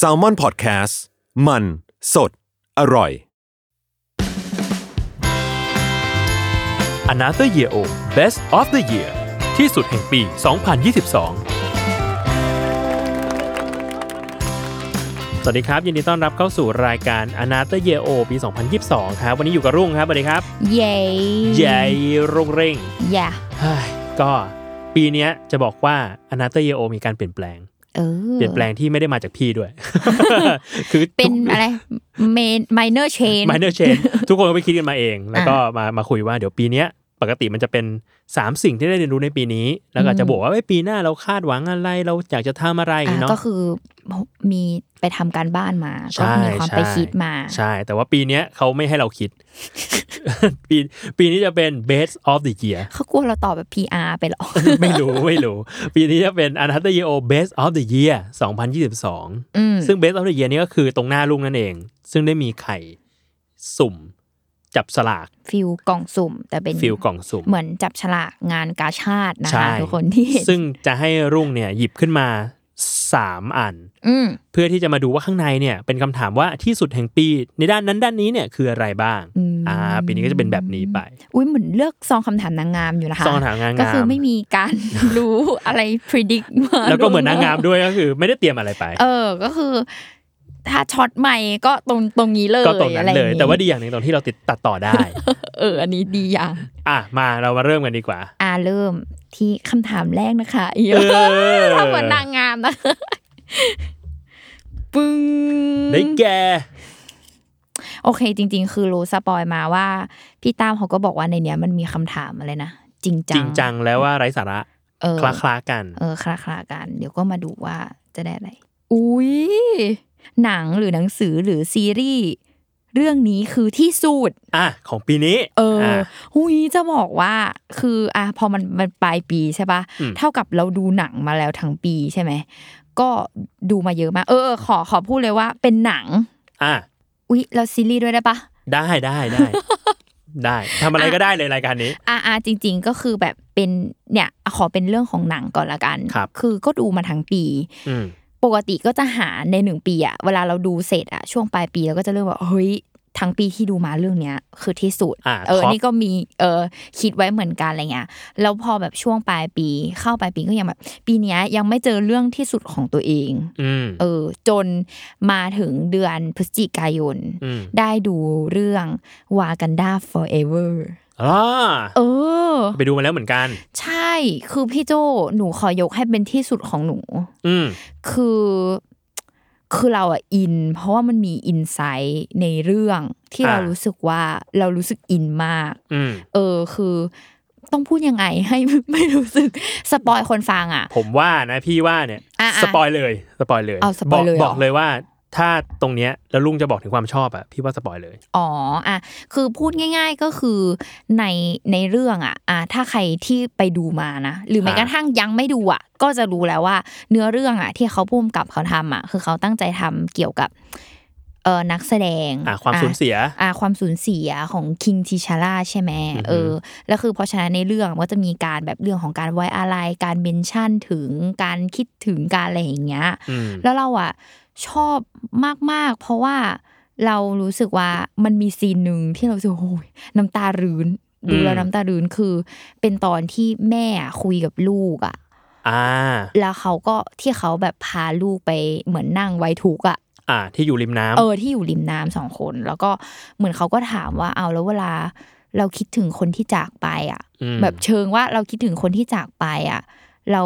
s a l m o n PODCAST มัน สด อร่อย Another Year O Best of the Year ที่สุดแห่งปี 2022สวัสดีครับ ยินดีต้อนรับเข้าสู่รายการ Another Year O ปี 2022 ครับ วันนี้อยู่กับรุ่งครับสวัสดีครับ เย้ใหญ่รุ่งเร่งอย่าเฮ้ยก็ปีเนี้ยจะบอกว่า Another Year O มีการเปลี่ยนแปลง เออเปลี่ยนแปลงที่ไม่ได้มาจากพี่ด้วย คือเป็นอะไรเมนไมเนอร์เชนม i เนอร์เชนทุกคนก็ไปคิดกันมาเอง แล้วก็มามาคุยว่าเดี๋ยวปีเนี้ย ปกติมันจะเป็น 3 สิ่งที่ได้เรียนรู้ในปีนี้ แล้วก็อาจจะบอกว่าเอ้ยปีหน้าเราคาดหวังอะไร เราอยากจะทำอะไรอย่างอะงี้เนาะก็คือมีไปทำการบ้านมาใช่ก็มีความไปใช่คิดมา ใช่ แต่ว่าปีเนี้ยเขาไม่ให้เราคิด ปีปีนี้จะเป็น best of the year เขากลัวเราตอบแบบ PR ไปเหรอ ไม่รู้ไม่รู้ ปีนี้จะเป็น Another Year O Best of the Year 2022อืมซึ่ง Best of the Year นี่ก็คือตรงหน้าลุงนั่นเอง ซึ่งได้มีไข่สุ่ม จับสลากฟิลกล่องสุ่ม แต่เป็นฟิลกล่องสุ่ม เหมือนจับฉลากงานกาชาตินะใช่คะทุกคนที่เห็นซึ่งจะให้รุ่งเนี่ยหยิบขึ้นมาสามอันอืมเพื่อที่จะมาดูว่าข้างในเนี่ย เป็นคำถามว่าที่สุดแห่งปี ในด้านนั้นด้านนี้เนี่ยคืออะไรบ้างอืมอ่าปีนี้ก็จะเป็นแบบนี้ไป อุ้ยเหมือนเลือกซองคำถามนางงามอยู่นะคะซองคำถามนางงามก็คือไม่มีการรู้อะไร predict มาแล้วก็เหมือนนางงามด้วยก็คือ ไม่ได้เตรียมอะไรไป เออก็คือ ถ้าช็อตใหม่ก็ตรงตรงนี้เลยก็ตรงนั้นอะไรอเลย่างยงี้แต่ว่าดีอย่างหนึ่งตรงที่เราติดตัดต่อได้ เออ อันนี้ดีอย่าง อะมาเรามาเริ่มกันดีกว่า อ่าเริ่มที่คำถามแรกนะคะเยเออะอทำเหมือนนางงามนะปึ้งได้แก่โอเค จริง ๆ คือรู้สปอยมาว่า พี่ตามเขาก็บอกว่าในเนี้ยมันมีคำถามอะไรนะจริงจัจริงจังแล้วว่าไร้สาระเออคลาคลาๆกัน เออคลาคลาๆกัน เดี๋ยวก็มาดูว่าจะได้อะไร อุ้ย หนังหรือหนังสือหรือซีรีส์เรื่องนี้คือที่สุดอะของปีนี้ เอออะหุยจะบอกว่าคืออะพอมันมันปลายปีใช่ปะอืมเท่ากับเราดูหนังมาแล้วทั้งปีใช่ไหมก็ดูมาเยอะมากเออเออขอขอพูดเลยว่าเป็นหนัง อะอุ๊ยแล้วซีรีส์ด้วยได้ปะได้ได้ได้ได้ทำอะไรก็ได้เลยรายการนี้อ่าอ่าจริง ๆ ก็คือแบบเป็นเนี่ยขอเป็นเรื่องของหนังก่อนละกันครับคือก็ดูมาทั้งปีอืม ปกติก็จะหาในหนึ่งปีอะเวลาเราดูเสร็จอะช่วงปลายปีเราก็จะเริ่มว่าเฮ้ยทั้งปีที่ดูมาเรื่องเนี้ยคือที่สุดอ่าเออท็อปนี่ก็มี เออคิดไว้เหมือนกันอะไรเงี้ย แล้วพอแบบช่วงปลายปี เข้าปลายปีก็ยังแบบ ปีเนี้ยยังไม่เจอเรื่องที่สุดของตัวเองอืมเออ จนมาถึงเดือนพฤศจิกายนอืมได้ดูเรื่อง Wakanda Forever อ๋อเออ ไปดูมาแล้วเหมือนกัน ใช่ คือพี่โจหนูขอยกให้เป็นที่สุดของหนู อืมคือคือเราอะ in เพราะว่ามันมี insight ในเรื่องที่เราอ่ารู้รู้สึกว่าเรารู้สึก in มาก อืมเออคือต้องพูดยังไงให้ไม่รู้สึก spoil คนฟังอะ ผมว่านะพี่ว่าเนี่ย อะอะ spoil เลย spoil เลยเอา spoil เลยเหรอ บอกบอกเลยว่า ถ้าตรงเนี้ยแล้วรุ่งจะบอกถึงความชอบอะพี่ว่า spoil เลย อ๋ออะคือพูดง่าย ๆก็คือในในเรื่องอะอะถ้าใครที่ไปดูมานะหรือแม้อ่ากระทั่งยังไม่ดูอะก็จะรู้แล้วว่า เนื้อเรื่องอะที่เขาพุ่มกับเขาทำอะคือเขาตั้งใจทำเกี่ยวกับเออนักแสดงอะความสูญเสียอ่าความสูญเสียของคิงทิชาร่าใช่ไหมอือฮึเออแล้วคือเพราะฉะนั้นในเรื่องมันก็จะมีการแบบเรื่องของการไว้อะไรการเมนชั่นถึงการคิดถึงการอะไรอย่างเงี้ยอืมแล้วเราอะ ชอบมาก ๆ เพราะว่าเรารู้สึกว่ามันมีซีนหนึ่งที่เรารู้สึกโอ้ยน้ำตารื้นดูแล้วอืมน้ำตารื้นคือ เป็นตอนที่แม่คุยกับลูกอะอ่าแล้วเขาก็ที่เขาแบบพาลูกไปเหมือนนั่งไว้ทุกข์อะอ่า ที่อยู่ริมน้ำเออที่อยู่ริมน้ำสองคน แล้วก็เหมือนเขาก็ถามว่าเอาแล้วเวลาเราคิดถึงคนที่จากไปอะอืมแบบเชิงว่าเราคิดถึงคนที่จากไปอะ เรา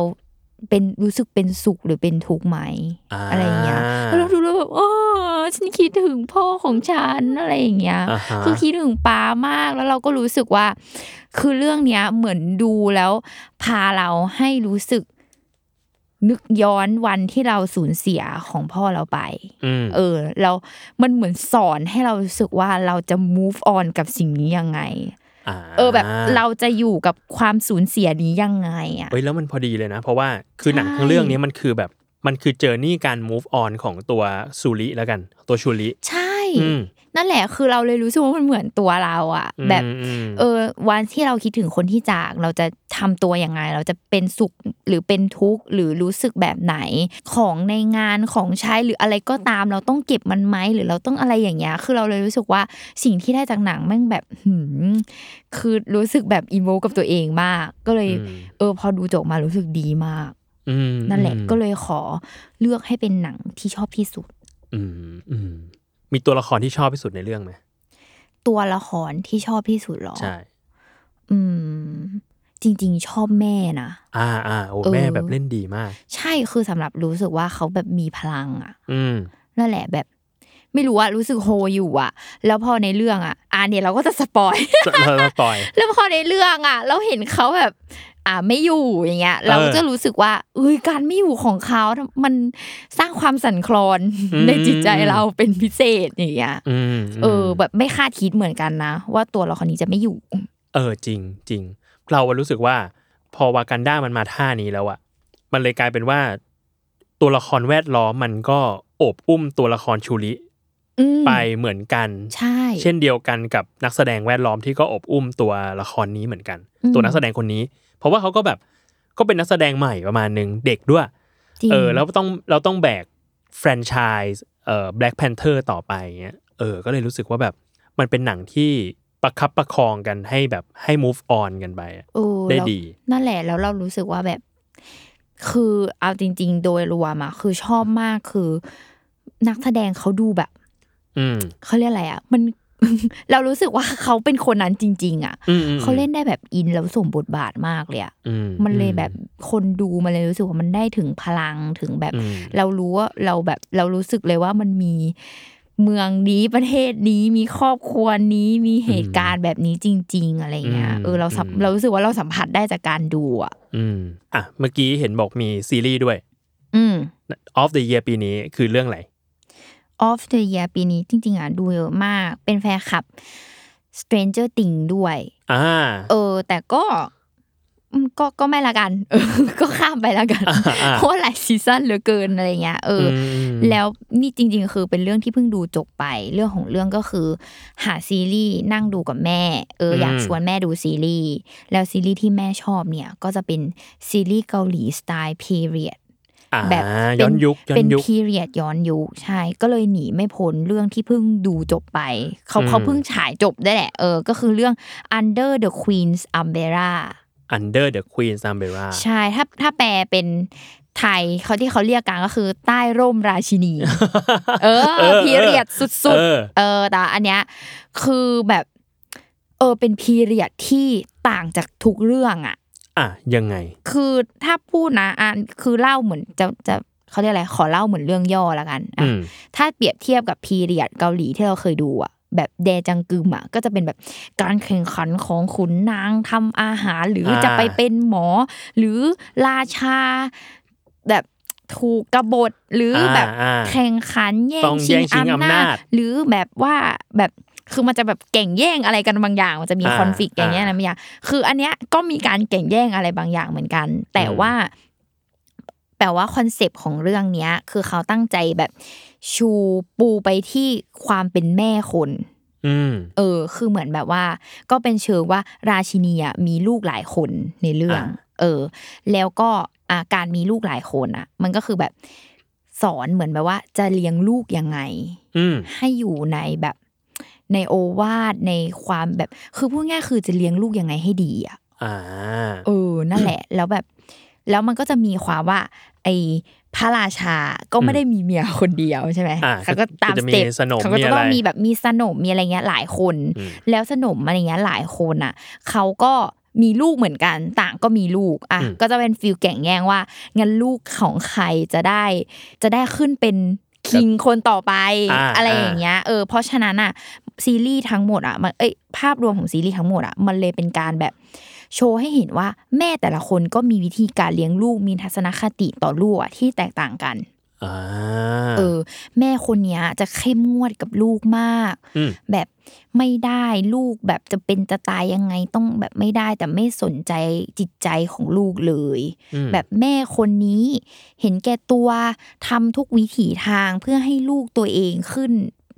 เป็นรู้สึกเป็นสุขหรือเป็นทุกข์ไหมาอะไรอย่างเงี้ยแล้วเราดูแล้วแบบโอ้ฉันคิดถึงพ่อของฉันอะไรอย่างเงี้ยอ่าฮะคือคิดถึงป้ามากแล้วเราก็รู้สึกว่า คือเรื่องเนี้ยเหมือนดูแล้ว พาเราให้รู้สึกนึกย้อนวันที่เราสูญเสียของพ่อเราไปอืมเออ เรา มันเหมือนสอนให้เรารู้สึกว่าเราจะ move on กับสิ่งนี้ยังไงา เออแบบเราจะอยู่กับความสูญเสียนี้ยังไงอะเฮ้ยแล้วมันพอดีเลยนะ เพราะว่าคือหนังใช่ทั้งเรื่องนี้มันคือแบบมันคือเจอร์นี่การ move on ของตัวซูริแล้วกัน ตัวชูริใช่อืม นั่นแหละคือเราเลยรู้สึกว่ามันเหมือนตัวเราอะ แบบอืมเออวันที่เราคิดถึงคนที่จากเราจะทำตัวยังไง เราจะเป็นสุขหรือเป็นทุกข์หรือรู้สึกแบบไหนของในงานของใช้หรืออะไรก็ตามเราต้องเก็บมันไหมหรือเราต้องอะไรอย่างเงี้ยคือเราเลยรู้สึกว่าสิ่งที่ได้จากหนังแม่งแบบหืมคือรู้สึกแบบอิโมกับตัวเองมาก ก็เลยอืมเออ พอดูจบมารู้สึกดีมากอืมนั่นแหละอืมก็เลยขอเลือกให้เป็นหนังที่ชอบที่สุด อืมอื มมีตัวละครที่ชอบที่สุดในเรื่องไหมตัวละครที่ชอบที่สุดเหรอ ใช่ อืม จริง ๆ ชอบแม่นะ อ่าอ่าโอ้เออแม่แบบเล่นดีมาก ใช่คือสำหรับรู้สึกว่าเขาแบบมีพลังอะ อืมนั่นแหละแบบ ไม่รู้ว่ารู้สึกโฮอยู่อะ แล้วพอในเรื่องอะอ่าเนี่ยเราก็จะสปอย เราเราปล่อย แล้วพอในเรื่องอะ เราเห็นเขาแบบ อ่าไม่อยู่อย่างเงี้ย เราก็จะรู้สึกว่าเอ้ยการไม่อยู่ของเขา มันสร้างความสั่นคลอนอืมในจิตใจเราเป็นพิเศษอย่างเงี้ยอืมเออ แบบไม่คาดคิดเหมือนกันนะ ว่าตัวละครนี้จะไม่อยู่ เออจริงจริงเรารู้สึกว่า พอวากันด้ามันมาท่านี้แล้วอะมันเลยกลายเป็นว่า ตัวละครแวดล้อมมันก็โอบอุ้มตัวละครชูริอืมไปเหมือนกัน ใช่ เช่นเดียวกันกับนักแสดงแวดล้อมที่ก็อบอุ้มตัวละครนี้เหมือนกันอืมตัวนักแสดงคนนี้ เพราะว่าเขาก็แบบก็เป็นนักแสดงใหม่ประมาณหนึ่งเด็กด้วยจริงเออแล้วต้องเราต้องแบกแฟรนไชส์เอ่อ Black Panther ต่อไปเงี้ยเออ ก็เลยรู้สึกว่าแบบมันเป็นหนังที่ประคับประคองกันให้แบบให้ move on กันไปอะเออได้แล้วดี นั่นแหละแล้วเรารู้สึกว่าแบบ คือเอาจริง ๆ โดยรวมอะคือชอบมากคือ นักแสดงเขาดูแบบอืมเขาเรียกอะไรอะมัน เรารู้สึกว่าเขาเป็นคนนั้นจริง ๆอะอืมอืมเขาเล่นได้แบบอินแล้วสมบทบาทมากเลยอะอืมันเลยแบบคนดูมันเลยรู้สึกว่ามันได้ถึงพลังถึงแบบอืมเรารู้ว่าเราแบบเรารู้สึกเลยว่ามันมีเมืองนี้ประเทศนี้มีครอบครัวนี้มีเหตุการณ์แบบนี้จริง ๆ อะไรเงี้ยอืมเออเราสัมอืมเรารู้สึกว่าเราสัมผัสได้จากการดูอะอืมอะเมื่อกี้เห็นบอกมีซีรีส์ด้วย อืม Off the Year ปีนี้คือเรื่องอะไร Off the Year ปีนี้จริง ๆ อะ ดูเยอะมาก เป็นแฟนคลับ Stranger Things ด้วยอ่าเออ แต่ก็อืมก็ก็ไม่ละกัน เออ ก็ข้ามไปละกันอ่าอ่าเพราะว่าหลายซีซั่นเหลือเกินอะไรเงี้ย เอออมแล้วนี่จริง ๆ คือเป็นเรื่องที่เพิ่งดูจบไป เรื่องของเรื่องก็คือ หาซีรีส์นั่งดูกับแม่ เอออมอยากชวนแม่ดูซีรีส์ แล้วซีรีส์ที่แม่ชอบเนี่ย ก็จะเป็นซีรีส์เกาหลีสไตล์พีเรียดอ่า แบบย้อนยุคย้อเป็นนยุคพีเรียดย้อนยุคใช่ก็เลยหนีไม่พ้นเรื่องที่เพิ่งดูจบไป เขาอืมเขาเพิ่งฉายจบได้แหละเออก็คือเรื่อง Under the Queen's Umbrella Under the Queen's Umbrella ใช่ถ้าถ้าแปลเป็นไทยเขาที่เขาเรียกกันก็คือใต้ร่มราชินี เออพีเรียดสุดเออๆเออแต่อันเนี้ยคือแบบ เออเป็นพีเรียดที่ต่างจากทุกเรื่องอะ อะยังไง คือถ้าพูดนะอะคือเล่าเหมือนจะจะเขาเรียกอะไรขอเล่าเหมือนเรื่องย่อละกันอะอืมถ้าเปรียบเทียบกับพีเรียดเกาหลีที่เราเคยดูอะแบบแดจังกึมอะก็จะเป็นแบบการแข่งขันของขุนนางทำอาหารหรืออาจะไปเป็นหมอ หรือราชาแบบถูกกบฏหรืออาแบบอ่าแข่งขันแย่ต้งองชิแย่งงชิงอำอำนานาจจหรือแบบว่าแบบ คือมันจะแบบแข่งแย่งอะไรกันบางอย่าง มันจะมีอ่าคอนฟ lict อย่างเงี้ยอ่านะบางอย่างคือ อันเนี้ยก็มีการแข่งแย่งอะไรบางอย่างเหมือนกัน แต่อืมว่าแต่ว่า concept ของเรื่องเนี้ย คือเขาตั้งใจแบบชูปูไปที่ความเป็นแม่คนอืมเออ คือเหมือนแบบว่า ก็เป็นเชิงว่าราชินีอะมีลูกหลายคนในเรื่องอ่าเออ แล้วก็อาการมีลูกหลายคนอะ มันก็คือแบบสอนเหมือนแบบว่า จะเลี้ยงลูกยังไงอืมให้อยู่ในแบบ ในโอวาทในความแบบ คือพูดง่ายๆคือจะเลี้ยงลูกยังไงให้ดีอะอ่าเออ นั่นแหละ แล้วแบบ แล้วมันก็จะมีความว่า ไอพระราชาก็ไม่ได้มีเมียคนเดียวใช่ไหมอ่าเขาก็ตามก็จะสมีเต็ปสนมเขาก็มีจะอะไรต้องมีแบบมีสนมมีอะไรเงี้ยหลายคนอืมแล้วสนมอะไรเงี้ยหลายคนอะเขาก็มีลูกเหมือนกันต่างก็มีลูกอะอืมก็จะเป็นฟิลแก่งแย่งว่างั้นลูกของใครจะได้ จะได้ขึ้นเป็นคิงคนต่อไปอ่าอะไรอ่าอย่างเงี้ยเออเพราะฉะนั้นอะ ซีรีส์ทั้งหมดอะมันเอ้ยภาพรวมของซีรีส์ทั้งหมดอะมันเลยเป็นการแบบ โชว์ให้เห็นว่าแม่แต่ละคนก็มีวิธีการเลี้ยงลูกมีทัศนคติต่อลูกอะที่แตกต่างกันอ่าเออ แม่คนเนี้ยจะเข้มงวดกับลูกมากอืมแบบไม่ได้ลูกแบบจะเป็นจะตายยังไงต้องแบบไม่ได้แต่ไม่สนใจจิตใจของลูกเลยอืมแบบแม่คนนี้ เห็นแก่ตัวทำทุกวิถีทางเพื่อให้ลูกตัวเองขึ้น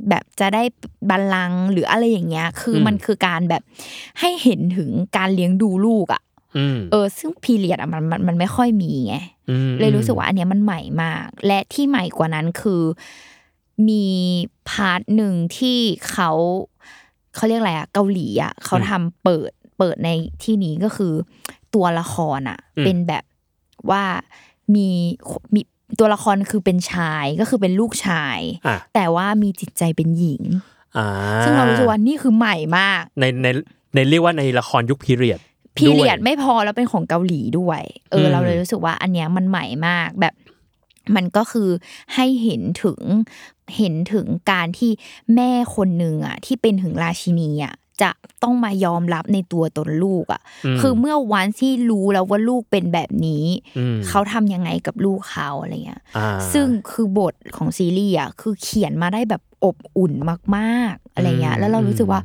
แบบจะได้บัลลังก์หรืออะไรอย่างเงี้ย คืออืมมันคือการแบบให้เห็นถึงการเลี้ยงดูลูกอะอืมเออ ซึ่ง period อะมันมันมันไม่ค่อยมีไงมันเลยรู้สึกว่าอันเนี้ยมันใหม่มาก และที่ใหม่กว่านั้นคือมี part หนึ่งที่เขาเขาเรียกอะไรอะเกาหลีอะเขาทำเปิดเปิดในที่นี้ก็คือตัวละครอะเป็นแบบว่ามีมี ตัวละครคือเป็นชายก็คือเป็นลูกชาย อะ แต่ว่ามีจิตใจเป็นหญิง อ่าซึ่งเรารู้สึกว่านี่คือใหม่มาก ในในในเรียกว่าในละครยุคพีเรียด พีเรียดไม่พอแล้วเป็นของเกาหลีด้วย เอออืมเราเลยรู้สึกว่าอันเนี้ยมันใหม่มากแบบ มันก็คือให้เห็นถึงเห็นถึงการที่แม่คนหนึ่งอะที่เป็นถึงราชินีอะ จะต้องมายอมรับในตัวตนลูกอะ คือเมื่อวันที่รู้แล้วว่าลูกเป็นแบบนี้มเขาทำยังไงกับลูกเขาอะไรเงี้ยอ่าซึ่งคือบทของซีรีส์อะคือเขียนมาได้แบบอบอุ่นมากๆ อะไรเงี้ยอืมแล้วเรารู้สึกว่า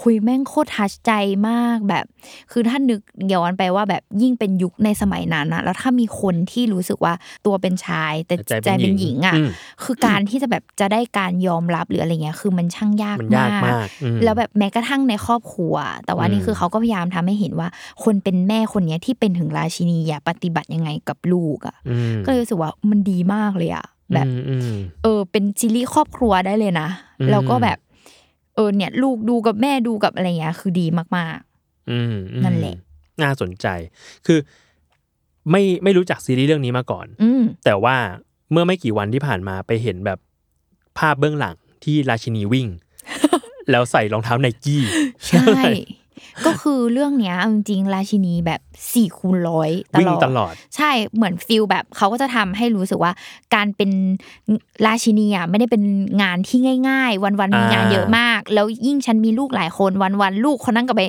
คุยแม่งโคตรทัชใจมากแบบ คือถ้านึกย้อนไปว่าแบบยิ่งเป็นยุคในสมัยนั้นนะแล้วถ้ามีคนที่รู้สึกว่าตัวเป็นชาย แต่ใจเป็นหญิงอะอืมคือการที่จะแบบจะได้การยอมรับหรืออะไรเงี้ยคือมันช่างยากมันยากมากอืมแล้วแบบแม้กระทั่งในครอบครัว แต่ว่านี่อืมคือเขาก็พยายามทำให้เห็นว่า คนเป็นแม่คนเนี้ยที่เป็นถึงราชินีอะปฏิบัติยังไงกับลูกอะอืมก็เลยรู้สึกว่ามันดีมากเลยอะแบบอืมอืมเออเป็นซีรีส์ครอบครัวได้เลยนะอืมแล้วก็แบบ เออเนี่ย ลูกดูกับแม่ดูกับอะไรเงี้ยคือดีมากอืมอืมนั่นแหละ น่าสนใจ คือไม่ไม่รู้จักซีรีส์เรื่องนี้มาก่อนๆอืมแต่ว่าเมื่อไม่กี่วันที่ผ่านมาไปเห็นแบบภาพเบื้องหลังที่ราชินีวิ่ง แล้วใส่รองเท้าไนกี้ใช่ ก็คือเรื่องเนี้ยเอาจริงๆราชินีแบบสี่คูณร้อยวิ่งตลอดตลอด ใช่เหมือน feel แบบเขาก็จะทำให้รู้สึกว่า การเป็นราชินีอะไม่ได้เป็นงานที่ง่าย ๆ วันๆมีงานอ่าเยอะมาก แล้วยิ่งฉันมีลูกหลายคนวันๆลูกคนนั้นก็ไป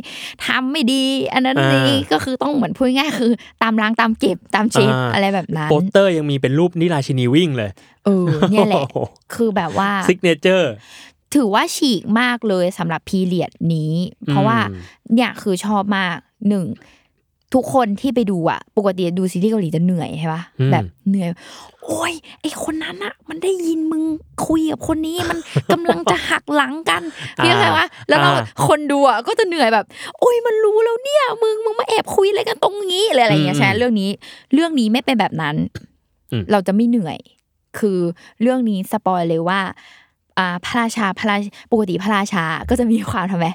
ทำไม่ดี อันนั้นอ่านี่ก็คือต้องเหมือนพูดง่ายๆคือ ตามล้างตามเก็บตามเช็ดอ่าอะไรแบบนั้นโปสเตอร์ยังมีเป็นรูปนี่ราชินีวิ่งเลยเออเนี่ยแหละคือแบบว่า signature ถือว่าฉีกมากเลยสำหรับ period นี้ เพราะว่าอืมเนี่ยคือชอบมากหนึ่งทุกคนที่ไปดูอะปกติดูซีรีส์เกาหลีจะเหนื่อยใช่ปะอืมแบบเหนื่อย โอ้ยไอคนนั้นอะมันได้ยินมึงคุยกับคนนี้มันกำลังจะหักหลังกันพี่เข้าใจปะแล้วเราคนดูอะก็จะเหนื่อยแบบ โอ้ยมันรู้แล้วเนี่ย มึงมึงมาแอบคุยอะไรกันตรงนี้อะไรอะไรอย่างเงี้ยใช่ไหมเรื่องนี้ เรื่องนี้ไม่เป็นแบบนั้นอืมเราจะไม่เหนื่อย คือเรื่องนี้สปอยเลยว่า อ่าพระราชาพระราชปกติพระราชาก็จะมีความทำไม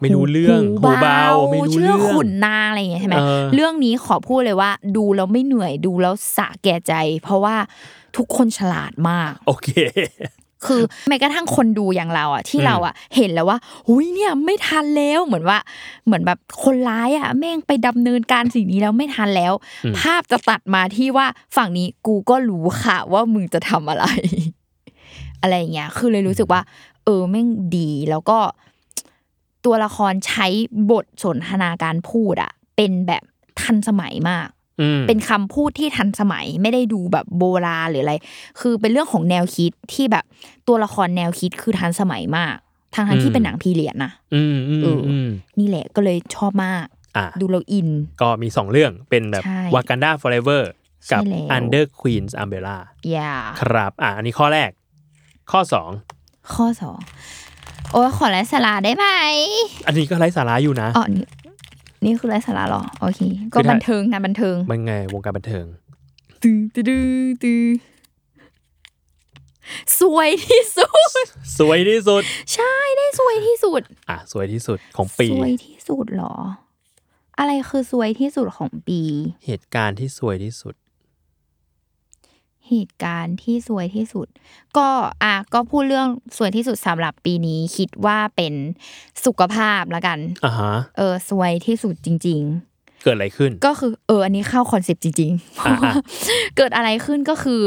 ไม่รู้เรื่องหูเบาไม่รู้เชื่เรื่อองขุนนางอะไรอย่างเงี้ยใช่ไหมเออเรื่องนี้ขอพูดเลยว่า ดูแล้วไม่เหนื่อยดูแล้วสะแก่ใจ เพราะว่าทุกคนฉลาดมาก โอเคคือแม้กระทั่งคนดูอย่างเราอะที่อืมเราอะเห็นแล้วว่าหุยเนี่ยไม่ทันแล้วเหมือนว่า เหมือนแบบคนร้ายอะแม่งไปดำเนินการสิ่งนี้แล้วไม่ทันแล้ว ภาพจะตัดมาที่ว่าฝั่งนี้กูก็รู้ค่ะว่ามึงจะทำอะไร อะไรอย่างเงี้ยคือเลยรู้สึกว่า เออแม่งดีแล้วก็ ตัวละครใช้บทสนทนาการพูดอะเป็นแบบทันสมัยมากอืมเป็นคำพูดที่ทันสมัยไม่ได้ดูแบบโบราณหรืออะไร คือเป็นเรื่องของแนวคิดที่แบบตัวละครแนวคิดคือทันสมัยมากทางทที่เป็นหนังพีเรียดนะอืมอืมเอออือืมนี่แหละก็เลยชอบมากอะดูเราอิน ก็มีสองเรื่องเป็นแบบใช่ Wakanda Forever กับใช่แล้ว Under Queen's Umbrella อย่าครับ อะอันนี้ข้อแรก ข้อสองข้อสองโอ้ยขอไลฟ์สาระได้ไหม อันนี้ก็ไร้สาระอยู่นะอ๋อนี่นี่คือไลฟ์สาระเหรอ โอเค ก็คือถ้าบันเทิงนะบันเทิงมันไงวงการบันเทิงตื้อตื้อตื้อตื้อสวยที่สุด สวยที่สุด ใช่ได้สวยที่สุด อะสวยที่สุดของปี สวยที่สุดเหรอ อะไรคือสวยที่สุดของปี เหตุการณ์ที่สวยที่สุด เหตุการณ์ที่สวยที่สุด ก็อะก็พูดเรื่องสวยที่สุดสำหรับปีนี้คิดว่าเป็นสุขภาพละกันอ่าฮะเออสวยที่สุดจริง ๆเกิดอะไรขึ้น ก็คือเอออันนี้เข้าคอนเซปต์จริงๆเพราะว่าอะเกิดอะไรขึ้นก็คือ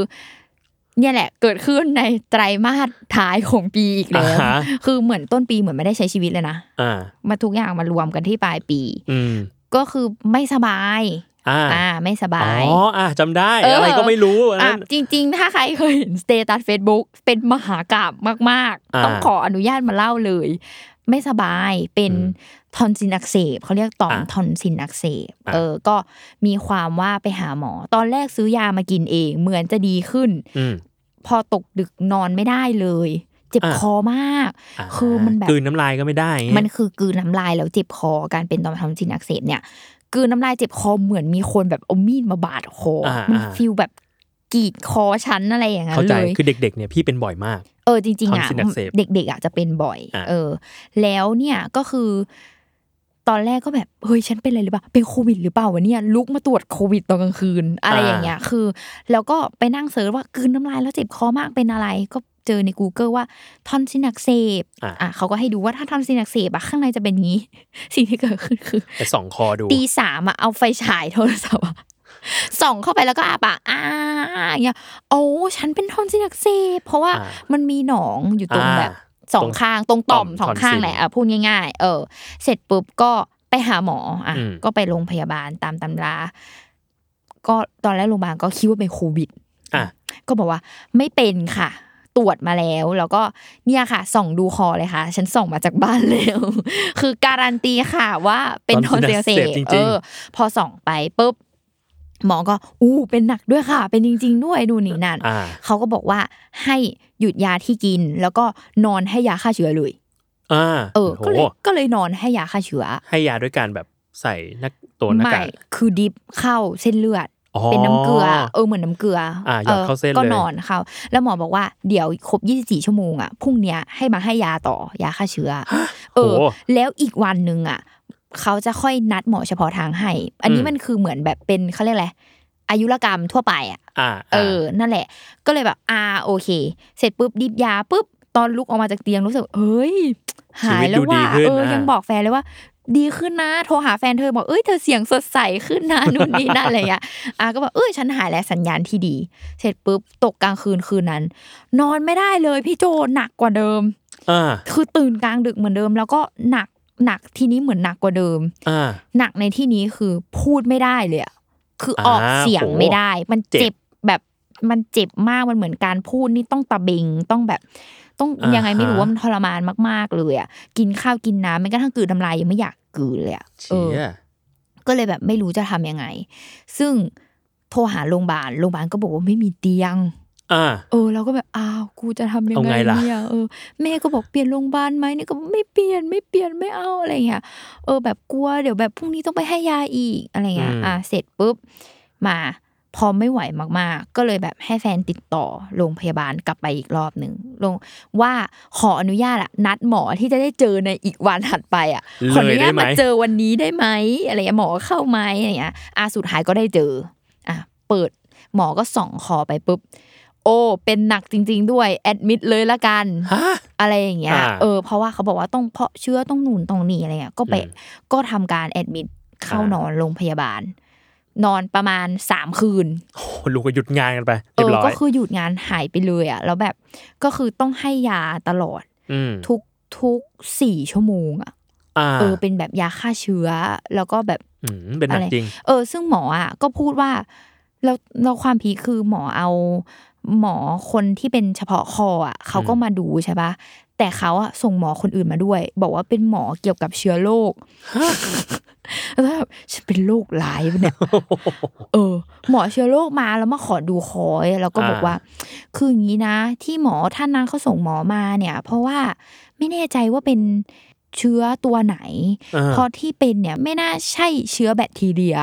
เนี่ยแหละ เกิดขึ้นในไตรมาสท้ายของปีอีกแล้วอ่าฮะคือเหมือนต้นปีเหมือนไม่ได้ใช้ชีวิตเลยนะอ่ามาทุกอย่างมารวมกันที่ปลายปีอืมก็คือไม่สบาย อ่าอ่าไม่สบายอ๋ออะจำได้เออออะไรก็ไม่รู้อันอะนั้นจริง ๆ ถ้าใครเคยเห็น status เฟซบุ๊กเป็นมหากราบมากอ่าๆต้องขออนุญาตมาเล่าเลย ไม่สบายเป็นอืมทอนซิลอักเสบเขาเรียกต่อมอะทอนซิลอักเสบอะเออก็มีความว่าไปหาหมอ ตอนแรกซื้อยามากินเอง เหมือนจะดีขึ้นอืมพอตกดึกนอนไม่ได้เลย เจ็บคออะมากอ่าคือมันแบบกลืนน้ำลายก็ไม่ได้อย่างเงี้ยมันคือกลืนน้ำลายแล้วเจ็บคอการเป็นต่อมทอนซิลอักเสบเนี่ย กลืนน้ำลายเจ็บคอเหมือนมีคนแบบเอามีดมาบาดคออามันอ่า feel แบบกรีดคอชั้นอะไรอย่างนั้นเข้าใจเลย คือเด็ก ๆ เนี่ยพี่เป็นบ่อยมาก เออจริงๆอะ tonsil อักเสบเด็ก ๆอะจะเป็นบ่อยอะเออ แล้วเนี่ยก็คือ ตอนแรกก็แบบเฮ้ยฉันเป็นอะไรหรือเปล่าเป็นโควิดหรือเปล่าวะเนี่ยลุกมาตรวจโควิดตอนกลางคืน อะไรอย่างเงี้ยคือ แล้วก็ไปนั่ง search ว่ากลืนน้ำลายแล้วเจ็บคอมากเป็นอะไรก็ เจอใน Google ว่าทอนซิลอักเสบอะอะเขาก็ให้ดูว่าถ้าทอนซิลอักเสบอะข้างในจะเป็นงี้ สิ่งที่เกิดขึ้นคือไปส่องคอดูตีสามอะเอาไฟฉายโทรศัพท์อะส่องเข้าไปแล้วก็อ้าปากอ่าอย่างเงี้ยโอ้ฉันเป็นทอนซิลอักเสบเพราะว่าอ่ามันมีหนองอยู่ตรงอ่าแบบสองข้างตรงต่อมต่อมสองข้าง tonsil แหละอะพูดง่าย ๆ เออ เสร็จปุ๊บก็ไปหาหมออะอืมก็ไปโรงพยาบาลตามตำราก็ตอนแรกโรงพยาบาลก็คิดว่าเป็นโควิดอะก็บอกว่าไม่เป็นค่ะ ตรวจมาแล้ว แล้วก็เนี่ยค่ะ ส่องดูคอเลยค่ะ ฉันส่องมาจากบ้านแล้วคือการันตีค่ะว่าเป็นทอนซิลอักเส tonsil บจริงๆเออ พอส่องไปปุ๊บหมอก็อู้เป็นหนักด้วยค่ะ เป็นจริง ๆ ด้วยดูนี่นั่นอ่าเขาก็บอกว่าให้หยุดยาที่กิน แล้วก็นอนให้ยาฆ่าเชื้อเลยอ่าเออโหก็เลยก็เลยนอนให้ยาฆ่าเชื้อ ให้ยาด้วยการแบบใส่หนักตัวหน้าไม่กากคือดิฟเข้าเส้นเลือดอ๋อ เป็นน้ำเกลือเออเหมือนน้ำเกลืออาหยอดเข้าเส้นก็เลยนอนเข้าแล้วหมอบอกว่าเดี๋ยวครบ 24 ชั่วโมงอะพรุ่งเนี้ยให้มาให้ยาต่อยาฆ่าเชื้อ เออโหแล้วอีกวันหนึ่งอะเขาจะค่อยนัดหมอเฉพาะทางให้ อันนี้อืมมันคือเหมือนแบบเป็นเขาเรียกอะไรอายุรกรรมทั่วไปอะอ่าเออ นั่นแหละ ก็เลยแบบอ่าโอเค เสร็จปุ๊บดิบยาปุ๊บตอนลุกออกมาจากเตียงรู้สึกเฮ้ยหายแล้วว่าเออยังบอกแฟนเลยว่า ดีขึ้นนะ โทรหาแฟนเธอบอกเอ้ยเธอเสียงสดใสขึ้นนะนู่นนี่นั่นอะไรอย่างเงี้ยอะก็บอกเอ้ยฉันหายแล้วสัญญาณที่ดี เสร็จปุ๊บตกกลางคืนคืนนั้น นอนไม่ได้เลยพี่โจหนักกว่าเดิมอ่าคือตื่นกลางดึกเหมือนเดิม แล้วก็หนักหนักทีนี้เหมือนหนักกว่าเดิมอ่าหนักในที่นี้คือพูดไม่ได้เลยอะคือออกอ่าเสียงโหไม่ได้ มันเจ็บเจ็บแบบมันเจ็บมากมันเหมือนการพูดนี่ต้องตะเบงต้องแบบ ต้องอ่าฮะยังไงไม่รู้ว่ามันทรมานมากๆเลยอะกินข้าวกินน้ำแม้กระทั่งกลืนน้ำลายยังไม่อยากกลืนเลยอะเอเชี่อยก็เลยแบบไม่รู้จะทำยังไง ซึ่งโทรหาโรงพยาบาลโรงพยาบาลก็บอกว่าไม่มีเตียงอ่าเออเราก็แบบอ้าวกูจะทำยังเอาไงไงล่ะเนี่ยเออแม่ก็บอกเปลี่ยนโรงพยาบาลไหมนี่ก็ไม่เปลี่ยนไม่เปลี่ยนไม่เอาอะไรเงี้ยเออแบบกลัวเดี๋ยวแบบพรุ่งนี้ต้องไปให้ยาอีกอะไรเงี้ยอะเสร็จปุ๊บมา พอไม่ไหวมากๆ ก็เลยแบบให้แฟนติดต่อโรงพยาบาลกลับไปอีกรอบหนึ่งลงว่าขออนุญาตอะนัดหมอที่จะได้เจอในอีกวันถัดไปอะขออนุญาตเลยได้ไหมมาเจอวันนี้ได้ไหมอะไรเงี้ยหมอเข้าไหมอะไรเงี้ยอะสุดท้ายก็ได้เจออะเปิดหมอก็ส่องคอไปปุ๊บโอ้เป็นหนักจริง ๆ ด้วยแอดมิดเลยละกันฮะอะไรอย่างเงี้ยอ่าเออเพราะว่าเขาบอกว่าต้องเพาะเชื้อต้องหนุนต้องหนีอะไรเงี้ยก็ไปอืมก็ทำการแอดมิดเข้าอ่านนอนโรงพยาบาล นอนประมาณสามคืนโอ้ลุงก็หยุดงานกันไปเอเรียอบร้อยก็คือหยุดงานหายไปเลยอะแล้วแบบก็คือต้องให้ยาตลอดอืมทุกทุกสี่ชั่วโมงอะอ่าเออเป็นแบบยาฆ่าเชื้อ แล้วก็แบบอืมเป็นหนักอะไรจริงเออ ซึ่งหมออะก็พูดว่าแล้วแล้วความพีคคือหมอเอาหมอคนที่เป็นเฉพาะคออะเขาก็มาดูใช่ปะแต่เขาอะส่งหมอคนอื่นมาด้วย บอกว่าเป็นหมอเกี่ยวกับเชื้อโรค แล้วแบบฉันเป็นโรคร้ายปะเนี่ยเออ หมอเชื้อโรคมาแล้วมาขอดูคอยแล้วก็บอกอ่าว่า คืออย่างนี้นะ ที่หมอท่านนั้นเขาส่งหมอมาเนี่ย เพราะว่าไม่แน่ใจว่าเป็นเชื้อตัวไหนอ่าเพราะที่เป็นเนี่ยไม่น่าใช่เชื้อแบคทีเรีย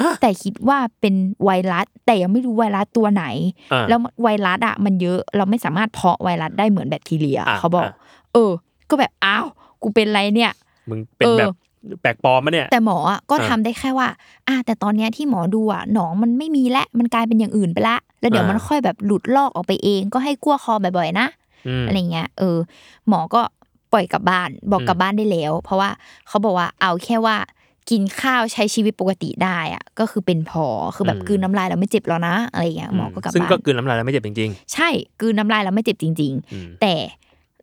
ฮะแต่คิดว่าเป็นไวรัส แต่ยังไม่รู้ไวรัสตัวไหนอ่าแล้วไวรัสอะมันเยอะ เราไม่สามารถเพาะไวรัสได้เหมือนแบคทีเรียอะเขาบอกอะเออ ก็แบบอ้าว กูเป็นไรเนี่ย มึงเป็นเออแบบ แปลกปลอมมะเนี่ย แต่หมออะก็อ่าทำได้แค่ว่า อ่า แต่ตอนเนี้ยที่หมอดูอะหนองมันไม่มีและมันกลายเป็นอย่างอื่นไปละ แล้วเดี๋ยวอ่ามัมันค่อยแบบหลุดลอกออกไปเอง ก็ให้กลัวคอบ่อยๆนะอืมอะไรเงี้ยเออ หมอก็ปล่อยกลับบ้านบอกอืมกลับบ้านได้แล้ว เพราะว่าเขาบอกว่าเอาแค่ว่ากินข้าวใช้ชีวิตปกติได้อะก็คือเป็นพอคือแบบกลืนน้ำลายแล้วไม่เจ็บแล้วนะอะไรเงี้ยหมอก็กลับซึ่งบ้าก็นกลืนน้ำลายแล้วไม่เจ็บจริงใช่กลืนน้ำลายแล้วไม่เจ็บจริงๆอืมๆแต่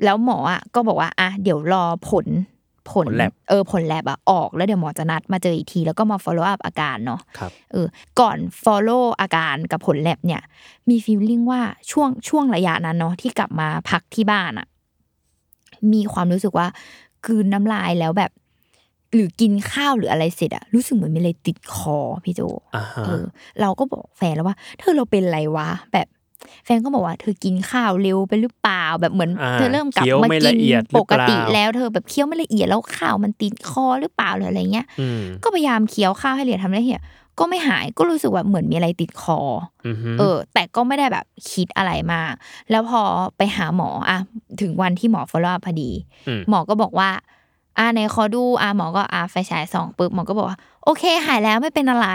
แล้วหมออะก็บอกว่าอะเดี๋ยวรอผล ผลผล lab เออผลแลบอะออกแล้วเดี๋ยวหมอจะนัดมาเจออีกที แล้วก็มา follow up อาการเนาะครับเออก่อน follow อาการกับผลแลบเนี่ย มี feeling ว่าช่วงช่วงระยะนั้นเนาะที่กลับมาพักที่บ้านอะมีความรู้สึกว่ากลืนน้ำลายแล้วแบบ หรือกินข้าวหรืออะไรเสร็จอะรู้สึกเหมือนมีอะไรติดคอพี่โจอ่าฮะเออ เราก็บอกแฟนแล้วว่า เธอเราเป็นอะไรวะแบบ แฟนก็บอกว่าเธอกินข้าวเร็วไปหรือเปล่าแบบเหมือนอ่าเธอเริ่มกลับเคี้ยวมาไม่กิละเอียดหรือปกติเปล่าแล้วเธอแบบเคี้ยวไม่ละเอียดแล้วข้าวมันติดคอหรือเปล่าหรืออะไรเงี้ยอืมก็พยายามเคี้ยวข้าวให้ละเอียดทำละเอียดก็ไม่หายก็รู้สึกว่าเหมือนมีอะไรติดคออือฮึเออ แต่ก็ไม่ได้แบบคิดอะไรมาก แล้วพอไปหาหมออะถึงวันที่หมอ follow up พอดีมหมอก็บอกว่า อ่าในขอดูอ่าหมอก็อ่าไฟฉายส่องปุ๊บหมอก็บอกว่าโอเค หายแล้วไม่เป็นอะไร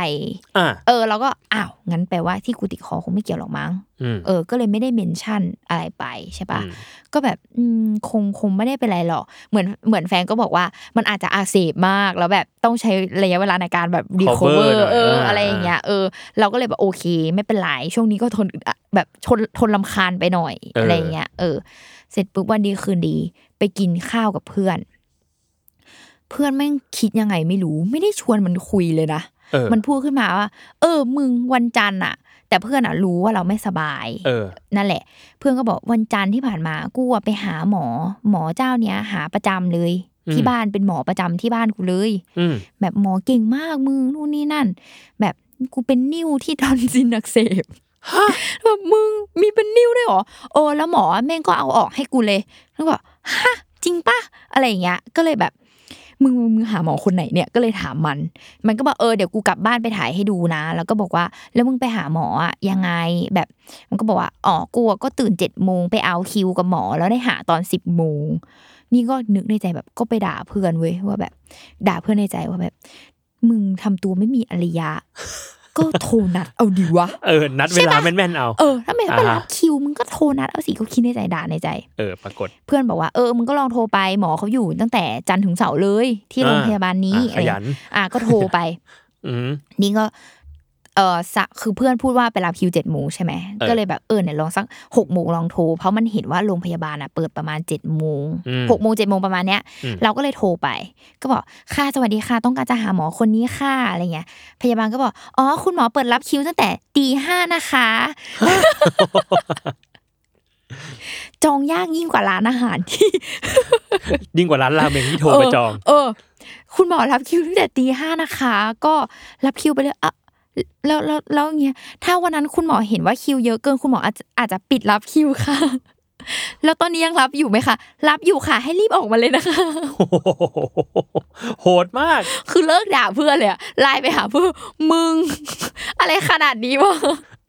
อ่าเออเราก็อ้าวงั้นแปลว่าที่กูติดคอคงไม่เกี่ยวหรอกมั้งอืมเออ ก็เลยไม่ได้เมนชั่นอะไรไปใช่ปะอืมก็แบบอืมคงคงไม่ได้เป็นไรหรอกเหมือนเหมือนแฟนก็บอกว่ามันอาจจะอาเสบมากแล้วแบบต้องใช้ระยะเวลาในการแบบรีคอเวอ cover หน่ร์อยเอออ่าอะไรอย่างเงี้ยเออเราก็เลยแบบโอเค ไม่เป็นไรช่วงนี้ก็ทนอึดอัดแบบทนทนลำคาญไปหน่อยอะไรอย่างเงี้ยเออ เสร็จปุ๊บวันดีคืนดี ไปกินข้าวกับเพื่อน เพื่อนแม่งคิดยังไงไม่รู้ ไม่ได้ชวนมันคุยเลยนะเออมันพูดขึ้นมาว่า เออ มึงวันจันทร์อะแต่เพื่อนอะรู้ว่าเราไม่สบายเออนั่นแหละ เพื่อนก็บอกวันจันทร์ที่ผ่านมากูอะไปหาหมอ หมอเจ้าเนี้ยหาประจำเลยอืมที่บ้านเป็นหมอประจำที่บ้านกูเลยอืมแบบหมอเก่งมากมึงนู่นนี่นั่น แบบกูเป็นนิ้วที่ทอนซินอักเสบแบบมึงมีเป็นนิ้วด้วยเหรอเออแล้วหมอแม่งก็เอาออกให้กูเลยแล้วก็บอกฮะจริงปะอะไรอย่างเงี้ย ก็เลยแบบ มึงมึงหาหมอคนไหนเนี่ยก็เลยถามมัน มันก็บอกเออเดี๋ยวกูกลับบ้านไปถ่ายให้ดูนะ แล้วก็บอกว่าแล้วมึงไปหาหมออะยังไงแบบ มันก็บอกว่าอ๋อกลัวก็ตื่นเจ็ดโมงไปเอาคิวกับหมอแล้วได้หาตอนสิบโมงนี่ก็นึกในใจแบบก็ไปด่าเพื่อนเว้ยว่าแบบ ด่าเพื่อนในใจว่าแบบ มึงทำตัวไม่มีอริยะ ก็โทรนัดเอาดีวะ เออ นัดเวลาแม่นๆเอา เออ ถ้าไม่ไปอ่าฮะรับคิวมึงก็โทรนัดเอาสิก็คิดในใจด่าในใจ เออ ปรากฏ เพื่อนบอกว่า เออ มึงก็ลองโทรไป หมอเขาอยู่ตั้งแต่จันทร์ถึงเสาร์เลย ที่โรงอ่าพยาบาลนี้อะขยันอะไรอะก็โทรไปอืมนี่ก็ เออสะคือเพื่อนพูดว่าไปรับคิวเจ็ดโมงใช่ไหมเออก็เลยแบบเออเนี่ยลองสักหกโมงลองโทร เพราะมันเห็นว่าโรงพยาบาลอะเปิดประมาณเจ็ดโมงอืมหกโมงเจ็ดโมงประมาณเนี้ยอืมเราก็เลยโทรไป ก็บอกค่ะสวัสดีค่ะต้องการจะหาหมอคนนี้ค่ะอะไรเงี้ย พยาบาลก็บอกอ๋อคุณหมอเปิดรับคิวตั้งแต่ตีห้านะคะ จองยากยิ่งกว่าร้านอาหารที่ ยิ่งกว่าร้านราเมงที่โทรไปจอง เออ คุณหมอรับคิวตั้งแต่ตีห้านะคะ ก็รับคิวไปเลยอะ แล้วแล้วแล้วอย่างเงี้ยถ้าวันนั้นคุณหมอเห็นว่าคิวเยอะเกินคุณหมออาจจะอาจจะปิดรับคิวค่ะแล้วตอนนี้ยังรับอยู่ไหมคะ รับอยู่ค่ะ ให้รีบออกมาเลยนะคะโอ้โหโหดมาก คือเลิกด่าเพื่อนเลยอะไลน์ไปหาเพื่อนมึง อะไรขนาดนี้วะ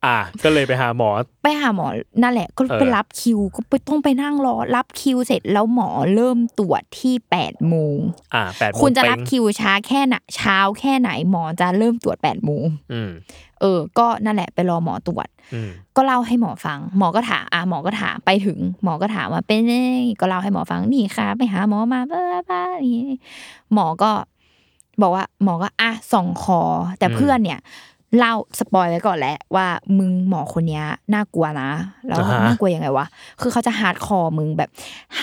อะก็เลยไปหาหมอ ไปหาหมอนั่นแหละ ก็เออไปรับคิว ก็ไปต้องไปนั่งรอรับคิวเสร็จแล้วหมอเริ่มตรวจที่แปดโมงอะแปดโมงคุณจะรับเป๊งคิวช้าแค่ไหนเช้าแค่ไหนหมอจะเริ่มตรวจแปดโมงอืมเออ ก็นั่นแหละไปรอหมอตรวจอืมก็เล่าให้หมอฟัง หมอก็ถามอะหมอก็ถามไปถึง หมอก็ถามว่าเป็นไงก็เล่าให้หมอฟังนี่ค่ะ ไปหาหมอมาบ้าบ้านี่หมอก็ บอกว่า หมอก็อะส่องคอ แต่อืมเพื่อนเนี่ย เล่า spoil ไว้ก่อนแหละว่ามึงหมอคนเนี้ยน่ากลัวนะ แล้วอ่าฮะน่ากลัวยังไงวะคือเขาจะ hardcore มึงแบบ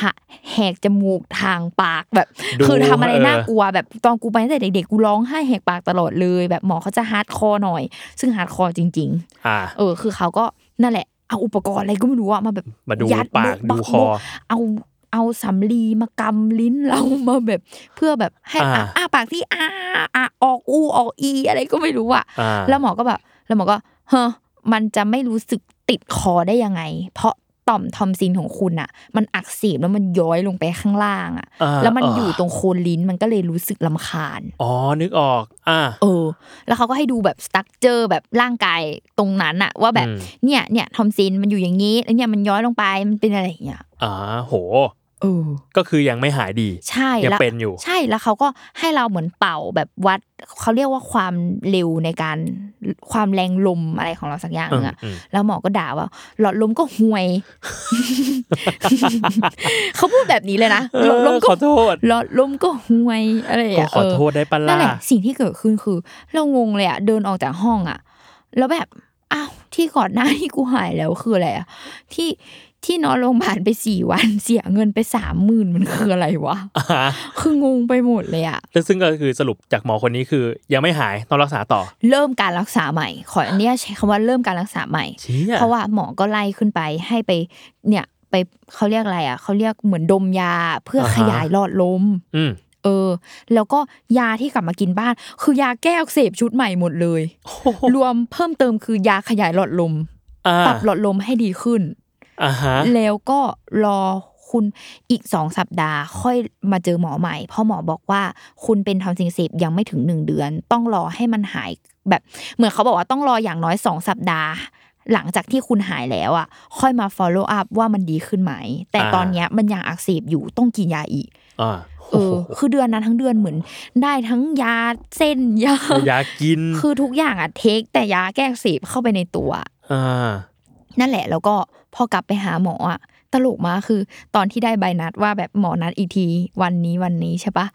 หะแหกจมูกทางปากแบบดูคือทำอะไรเออน่ากลัวแบบตอนกูไปตั้งแต่เด็กๆกูร้องไห้แหกปากตลอดเลย แบบหมอเขาจะ hardcore หน่อย ซึ่ง hardcore จริงๆอะเออ คือเขาก็นั่นแหละเอาอุปกรณ์อะไรก็ไม่รู้อะมาแบบมาดูยัดปากโบ๊ะดูบักคอโบ๊ะเอา เอาสำลีมากำลิ้นเรามาแบบ เพื่อแบบให้อ่าอะอ้าปากที่อ้าอะออกอูออกอี อะไรก็ไม่รู้อะอ่าแล้วหมอก็แบบ แล้วหมอก็เฮ้อมันจะไม่รู้สึกติดคอได้ยังไง เพราะต่อมทอนซิลของคุณอะมันอักเสบแล้วมันย้อยลงไปข้างล่างอะอ่าแล้วมันอ่าอยู่ตรงโคนลิ้นมันก็เลยรู้สึกรำคาญอ๋อนึกออก อะเออ แล้วเขาก็ให้ดูแบบ structure แบบร่างกายตรงนั้นอะว่าแบบอืมเนี่ยเนี่ยทอนซิลมันอยู่อย่างนี้แล้วเนี่ยมันย้อยลงไปมันเป็นอะไรอย่างเงี้ยอ่าโหเออ ก็คือยังไม่หายดี ใช่ยังแล้วเป็นอยู่ ใช่แล้วเขาก็ให้เราเหมือนเป่าแบบวัดเขาเรียกว่าความเร็วในการความแรงลมอะไรของเราสักอย่างหนึงอะอืมอืมแล้วหมอก็ด่าว่า หลอดลมก็ห่วย เขาพูดแบบนี้เลยนะหลอดลมขก็อโทษหลอดลมก็ห่วยอะไรอย่างก็เงี้ยขอเโทษได้ปะนั่ล่ะนแหละสิ่งที่เกิดขึ้นคือ เรางงเลยอะเดินออกจากห้องอะแล้วแบบอ้าวที่ก่อนหน้าที่กูหายแล้วคืออะไรอะที่ ที่นอนโรงพยาบาลไปสี่วันเสียเงินไปสามหมื่นมันคืออะไรวะอ่าฮะคืองงไปหมดเลยอะแล้วซึ่งก็คือสรุปจากหมอคนนี้คือ ยังไม่หายต้องรักษาต่อ เริ่มการรักษาใหม่ ขออันเนี้ยใช้คำว่าเริ่มการรักษาใหม่เชี่ยเพราะว่าหมอก็ไล่ขึ้นไปให้ไปเนี่ยไปเขาเรียกอะไรอะเขาเรียกเหมือนดมยาเพื่อขยายหลอดลมอืมเออ แล้วก็ยาที่กลับมากินบ้าน คือยาแก้อักเสบชุดใหม่หมดเลย รวมเพิ่มเติมคือยาขยายหลอดลมอ่าปรับหลอดลมให้ดีขึ้นอ่าฮะ แล้วก็รอคุณอีกสองสัปดาห์ ค่อยมาเจอหมอใหม่ เพราะหมอบอกว่าคุณเป็นทอมซินเสพยังไม่ถึงหนึ่งเดือน ต้องรอให้มันหายแบบ เหมือนเขาบอกว่าต้องรออย่างน้อยสองสัปดาห์ หลังจากที่คุณหายแล้วอะ ค่อยมา follow up ว่ามันดีขึ้นไหม แต่อ่าตอนเนี้ยมันยังอักเสบอยู่ต้องกินยาอีกอ่าเออคือเดือนนั้นทั้งเดือนเหมือน ได้ทั้งยาเส้นยายากิน คือทุกอย่างอะเทค แต่ยาแก้อักเสบเข้าไปในตัวอ่า นั่นแหละแล้วก็พอกลับไปหาหมออะตลกมากคือตอนที่ได้ใบนัดว่าแบบหมอนัดอีกทีวันนี้วันนี้ใช่ปะ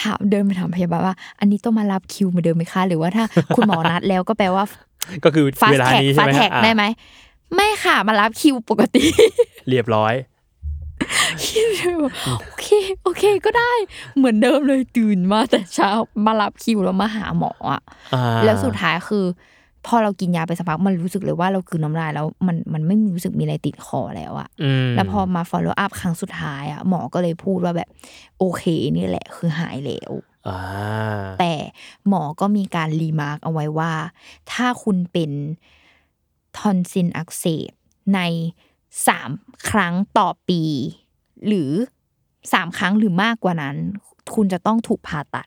ถามเดินไปถามพยาบาลว่า อันนี้ต้องมารับคิวเหมือนเดิมไหมคะ หรือว่าถ้าคุณหมอนัดแล้วก็แปลว่า ก็คือฟาสเวลาแท็กนี้ฟาใช่สไหมแท็กอะได้ไหมไม่ค่ะมารับคิวปกติ เรียบร้อยโอเคโอเคก็ได้เหมือนเดิมเลยตื่นมาแต่เช้ามารับคิวแล้วมาหาหมออะอ่าแล้วสุดท้ายคือ พอเรากินยาไปสักพักมันรู้สึกเลยว่าเรากลืนน้ำลายแล้วมันมันไม่มีรู้สึกมีอะไรติดคอแล้วอะอืมแล้วพอมา follow up ครั้งสุดท้ายอะหมอก็เลยพูดว่าแบบโอเคนี่แหละคือหายแล้วอ่าแต่หมอก็มีการ remark เอาไว้ว่า ถ้าคุณเป็นทอนซินอักเสบในสามครั้งต่อปี หรือสามครั้งหรือมากกว่านั้น คุณจะต้องถูกผ่าตัด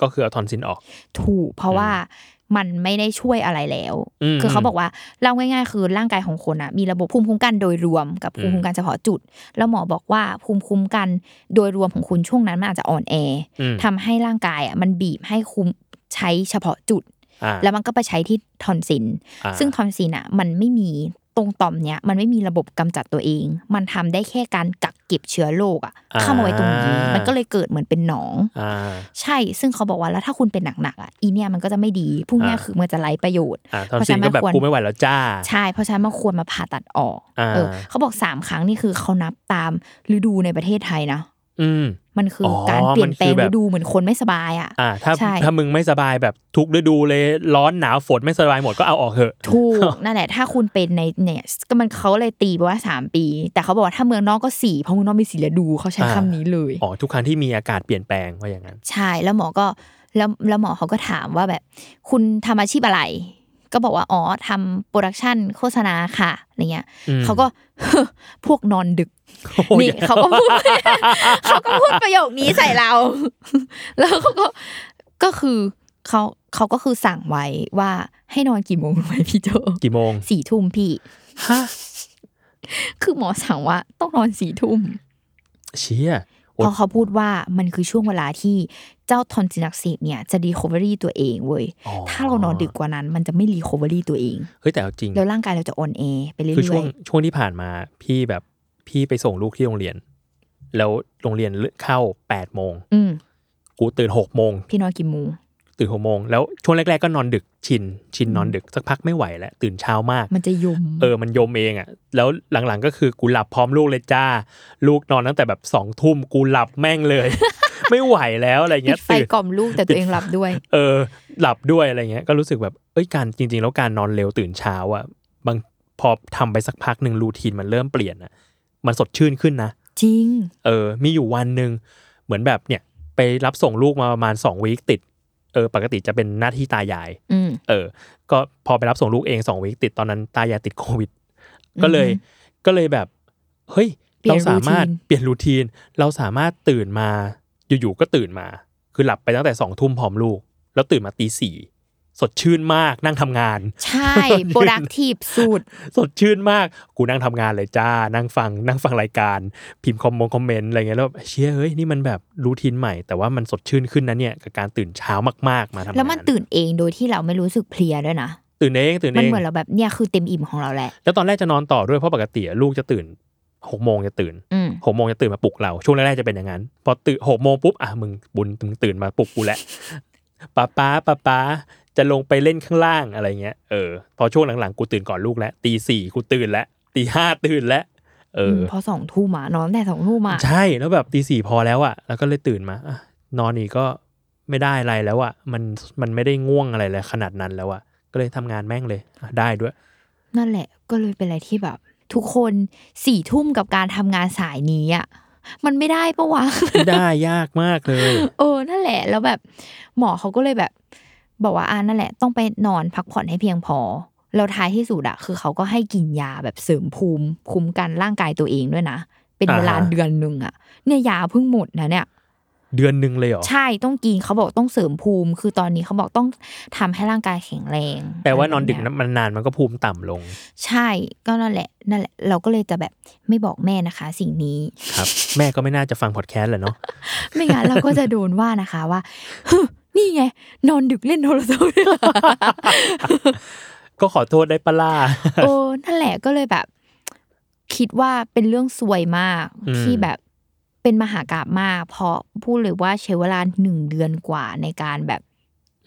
ก็คือเอาทอนซินออก ถูกเพราะว่า มันไม่ได้ช่วยอะไรแล้วอืมคือเขาบอกว่าเล่าง่ายๆ คือร่างกายของคนอะมีระบบภูมิคุ้มกันโดยรวมกับภูมิคุ้มกันเฉพาะจุด แล้วหมอบอกว่าภูมิคุ้มกันโดยรวมของคุณช่วงนั้นมันอาจจะอ่อนแออมทำให้ร่างกายอะมันบีบให้คุมใช้เฉพาะจุดอ่าแล้วมันก็ไปใช้ที่ทอนซิลอ่าซึ่งทอนซิลอะมันไม่มี ตรงต่อมเนี้ยมันไม่มีระบบกำจัดตัวเอง มันทำได้แค่การกักเก็บเชื้อโรคอะเข้ามาไว้ตรงนี้ มันก็เลยเกิดเหมือนเป็นหนองอ่าใช่ ซึ่งเขาบอกว่าแล้วถ้าคุณเป็นหนักๆอะอีเนี่ยมันก็จะไม่ดีพวกเนี้ยอ่าคือมันจะไร้ประโยชน์อ่าทอนซิลก็แบบเพราะฉะนั้นมันควรกูไม่ไหวแล้วจ้า ใช่ เพราะฉะนั้นมันควรมาผ่าตัดออกอ่าเออเขาบอกสามครั้งนี่คือเขานับตามฤดูในประเทศไทยนะ อืมมันคือออการเปลี่ยนแปลงมันคือแบบฤดูเหมือนคนไม่สบายอะอ่าถ้าใช่ถ้ามึงไม่สบายแบบทุกฤดูเลยร้อนหนาวฝนไม่สบายหมดก็เอาออกเถอะถูกนั่นแหละถ้าคุณเป็นในเนี่ยก็มันเขาเลยตีไปว่าสามปี แต่เขาบอกว่าถ้าเมืองนอกก็สี่เพราะเมืองนอกมีสี่ฤดูเขาใช้อ่าคำนี้เลยอ๋อทุกครั้งที่มีอากาศเปลี่ยนแปลงว่าอย่างนั้น ใช่แล้วหมอก็แล้วแล้วหมอเขาก็ถามว่าแบบ คุณทำอาชีพอะไร ก็บอกว่าอ๋อทำ production โฆษณาค่ะอะไรเงี้ยอืมเขาก็พวกนอนดึกโอ้ยนี่เขาก็พูดเขาก็พูดประโยคนี้ใส่เรา แล้วเขาก็ก็คือเขาเขาก็คือสั่งไว้ว่าให้นอนกี่โมงรู้ไหมพี่โจกี่โมงสี่ทุ่มพี่ฮะคือหมอสั่งว่าต้องนอนสี่ทุ่มเชี่ยโอ๊เพยราะเขาพูดว่ามันคือช่วงเวลาที่เจ้าทอนซิลอักเสบเนี่ยจะ recovery ตัวเองเว้ยอ๋อถ้าเรานอนดึกกว่านั้น มันจะไม่ recoverี่ตัวเอง เฮ้ยแต่เอาจริง แล้วร่างกายเราจะอ่อนแอไปเรื่คือช่วองยช่วงที่ผ่านมาพี่แบบพี่ไปส่งลูกที่โรงเรียน แล้วโรงเรียนเข้าแปดโมงๆอืมกูตื่นหกโมงพี่นอนกี่โมงตื่นหกโมงแล้วช่วงแรกๆก็นอนดึกชินชินนอนดึกสักพักไม่ไหวแล้วตื่นเช้ามาก มันจะยมเออมันยมเองอะ แล้วหลังๆก็คือกูหลับพร้อมลูกเลยจ้า ลูกนอนตั้งแต่แบบสองทุ่มกูหลับแม่งเลย ไม่ไหวแล้วอะไรปิเงี้ดยไฟตื่นกล่อมลูกแต่ตัวเองหลับด้วย เออ หลับด้วยอะไรเงี้ย ก็รู้สึกแบบเอ้ยการจริง ๆ แล้วการนอนเร็วตื่นเช้าอะบางพอทำไปสักพักหนึ่งรูทีนมันเริ่มเปลี่ยนอะ มันสดชื่นขึ้นนะจริง เออ มีอยู่วันหนึ่งเหมือนแบบเนี่ย ไปรับส่งลูกมาประมาณสองวีคติดเออปกติจะเป็นหน้าที่ตายายอืมเออ ก็พอไปรับส่งลูกเองสองวีคติดตอนนั้นตายายติดโควิด ก็เลยอือฮึก็เลยแบบ เฮ้ยเปลี่เรายนสามารถรูทีนเปลี่ยนรูทีน เราสามารถตื่นมา อยู่ๆก็ตื่นมา คือหลับไปตั้งแต่สองทุ่มพร้อมลูก แล้วตื่นมาตีสี่สดชื่นมากนั่งทำงาน ใช่ productive สุด สดชื่นมากกูนั่งทำงานเลยจ้า นั่งฟัง นั่งฟังรายการ พิมพ์คอมมงคอมเมนต์อะไรเงี้ยแล้วแบบเชี่ยเฮ้ยนี่มันแบบรูทีนใหม่ แต่ว่ามันสดชื่นขึ้นนะเนี่ยกับการตื่นเช้ามากๆมาทำงานแล้วมันตื่นเองโดยที่เราไม่รู้สึกเพลียด้วยนะตื่นเองตื่นมันเองเหมือนเราแบบเนี่ยคือเต็มอิ่มของเราแหละแล้วตอนแรกจะนอนต่อด้วยเพราะปกติอะลูกจะตื่น หกโมงจะตื่นอืมหกโมงจะตื่นมาปลุกเรา ช่วงแรกๆจะเป็นอย่างนั้น พอตื่นหกโมงปุ๊บอะมึงบุญมึงตื่นมาปลุกกูแล้วป้าป้าป้าป้าจะลงไปเล่นข้างล่างอะไรเงี้ยเออพอช่วงหลังๆกูตื่นก่อนลูกแล้วตีสี่กูตื่นแล้วตีห้าตื่นแล้วเออมพอสองทุ่มอะนอนตั้งแต่สองทุ่มอะใช่แล้วแบบตีสี่พอแล้วอะแล้วก็เลยตื่นมาอะนอนอีกก็ไม่ได้อะไรแล้วอะมันมันไม่ได้ง่วงอะไรเลยขนาดนั้นแล้วอะก็เลยทำงานแม่งเลยอะได้ด้วย นั่นแหละก็เลยเป็นอะไรที่แบบ ทุกคนสี่ทุ่มกับการทำงานสายนี้อะมันไม่ได้ปะวะไม่ได้ยากมากเลยเออนั่นแหละ แล้วแบบ หมอเขาก็เลยแบบ บอกว่าอ่านั่นแหละ ต้องไปนอนพักผ่อนให้เพียงพอแล้วท้ายที่สุดอะคือเขาก็ให้กินยาแบบเสริมภูมิคุ้มกันร่างกายตัวเองด้วยนะ เป็นเวลาอ่าฮะเดือนหนึ่งอะเนี่ยยาเพิ่งหมดนะเนี่ย เดือนหนึ่งเลยเหรอ ใช่ต้องกินเขาบอกต้องเสริมภูมิ คือตอนนี้เขาบอกต้องทำให้ร่างกายแข็งแรง แปลว่านอนดึกะไรนะแบบเยมันนานมันก็ภูมิต่ำลง ใช่ก็นั่นแหละนั่นแหละ เราก็เลยจะแบบไม่บอกแม่นะคะ สิ่งนี้ครับ แม่ก็ไม่น่าจะฟังพอดแคสต์แหละเนาะไม่งั้นเราก็จะโดนว่านะคะว่าฮึนี่ไง นอนดึกเล่นโทรศัพท์ก็ขอโทษได้ปะล่าโอ้นั่นแหละก็เลยแบบ คิดว่าเป็นเรื่องซวยมากอืมที่แบบ เป็นมหากราบมาก เพราะพูดเลยว่าใช้เวลาหนึ่งเดือนกว่าในการแบบ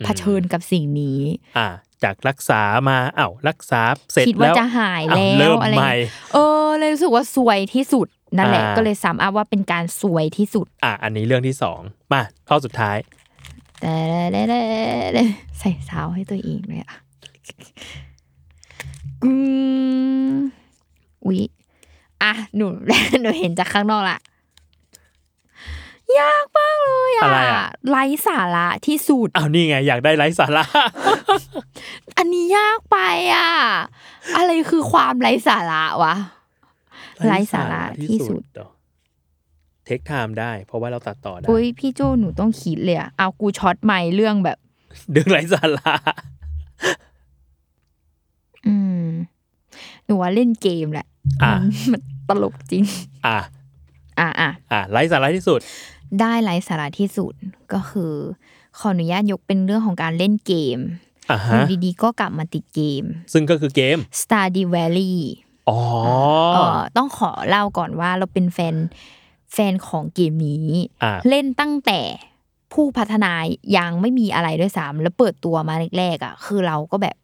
เผชิญกับสิ่งนี้ อ่า จากรักษามาอ้าวรักษาเสร็จคิดว่าแล้วจะหายอ้แล้วเริ่มอะไรใหม่เออ เลยรู้สึกว่าซวยที่สุดนั่นแหละอ่าก็เลยซ้ำอัพว่าเป็นการซวยที่สุด อะอันนี้เรื่องที่สองมาข้อสุดท้ายแต่ใส่ซาวให้ตัวเองเลยอะอืมอุ๊ยอะหนูหนูเห็นจากข้างนอกละ ยากมากเลยอะอะไรอะ ไร้สาระที่สุด อ้าวนี่ไงอยากได้ไร้สาระ อันนี้ยากไปอะอะไรคือความไร้สาระวะ ไร้สาระที่สุดเทคไทม์ได้ เพราะว่าเราตัดต่อได้อุ้ยพี่โจหนูต้องคิดเลยอะเอากูช็อตใหม่เรื่องแบบเรื่องไร้สาระอืมหนูว่าเล่นเกมแหละอะมันมันตลกจริง อะอะอะอะไร้สาระที่สุด ได้ไร้สาระที่สุดก็คือ ขออนุญาตยกเป็นเรื่องของการเล่นเกมอะอฮะยู่ดีๆก็กลับมาติดเกม ซึ่งก็คือเกม Stardew Valley อ๋อเออต้องขอเล่าก่อนว่าเราเป็นแฟนแฟนของเกมนี้อะเล่นตั้งแต่ผู้พัฒนายังไม่มีอะไรด้วยซ้ำแล้วเปิดตัวมาแรกๆอะคือเราก็แบบ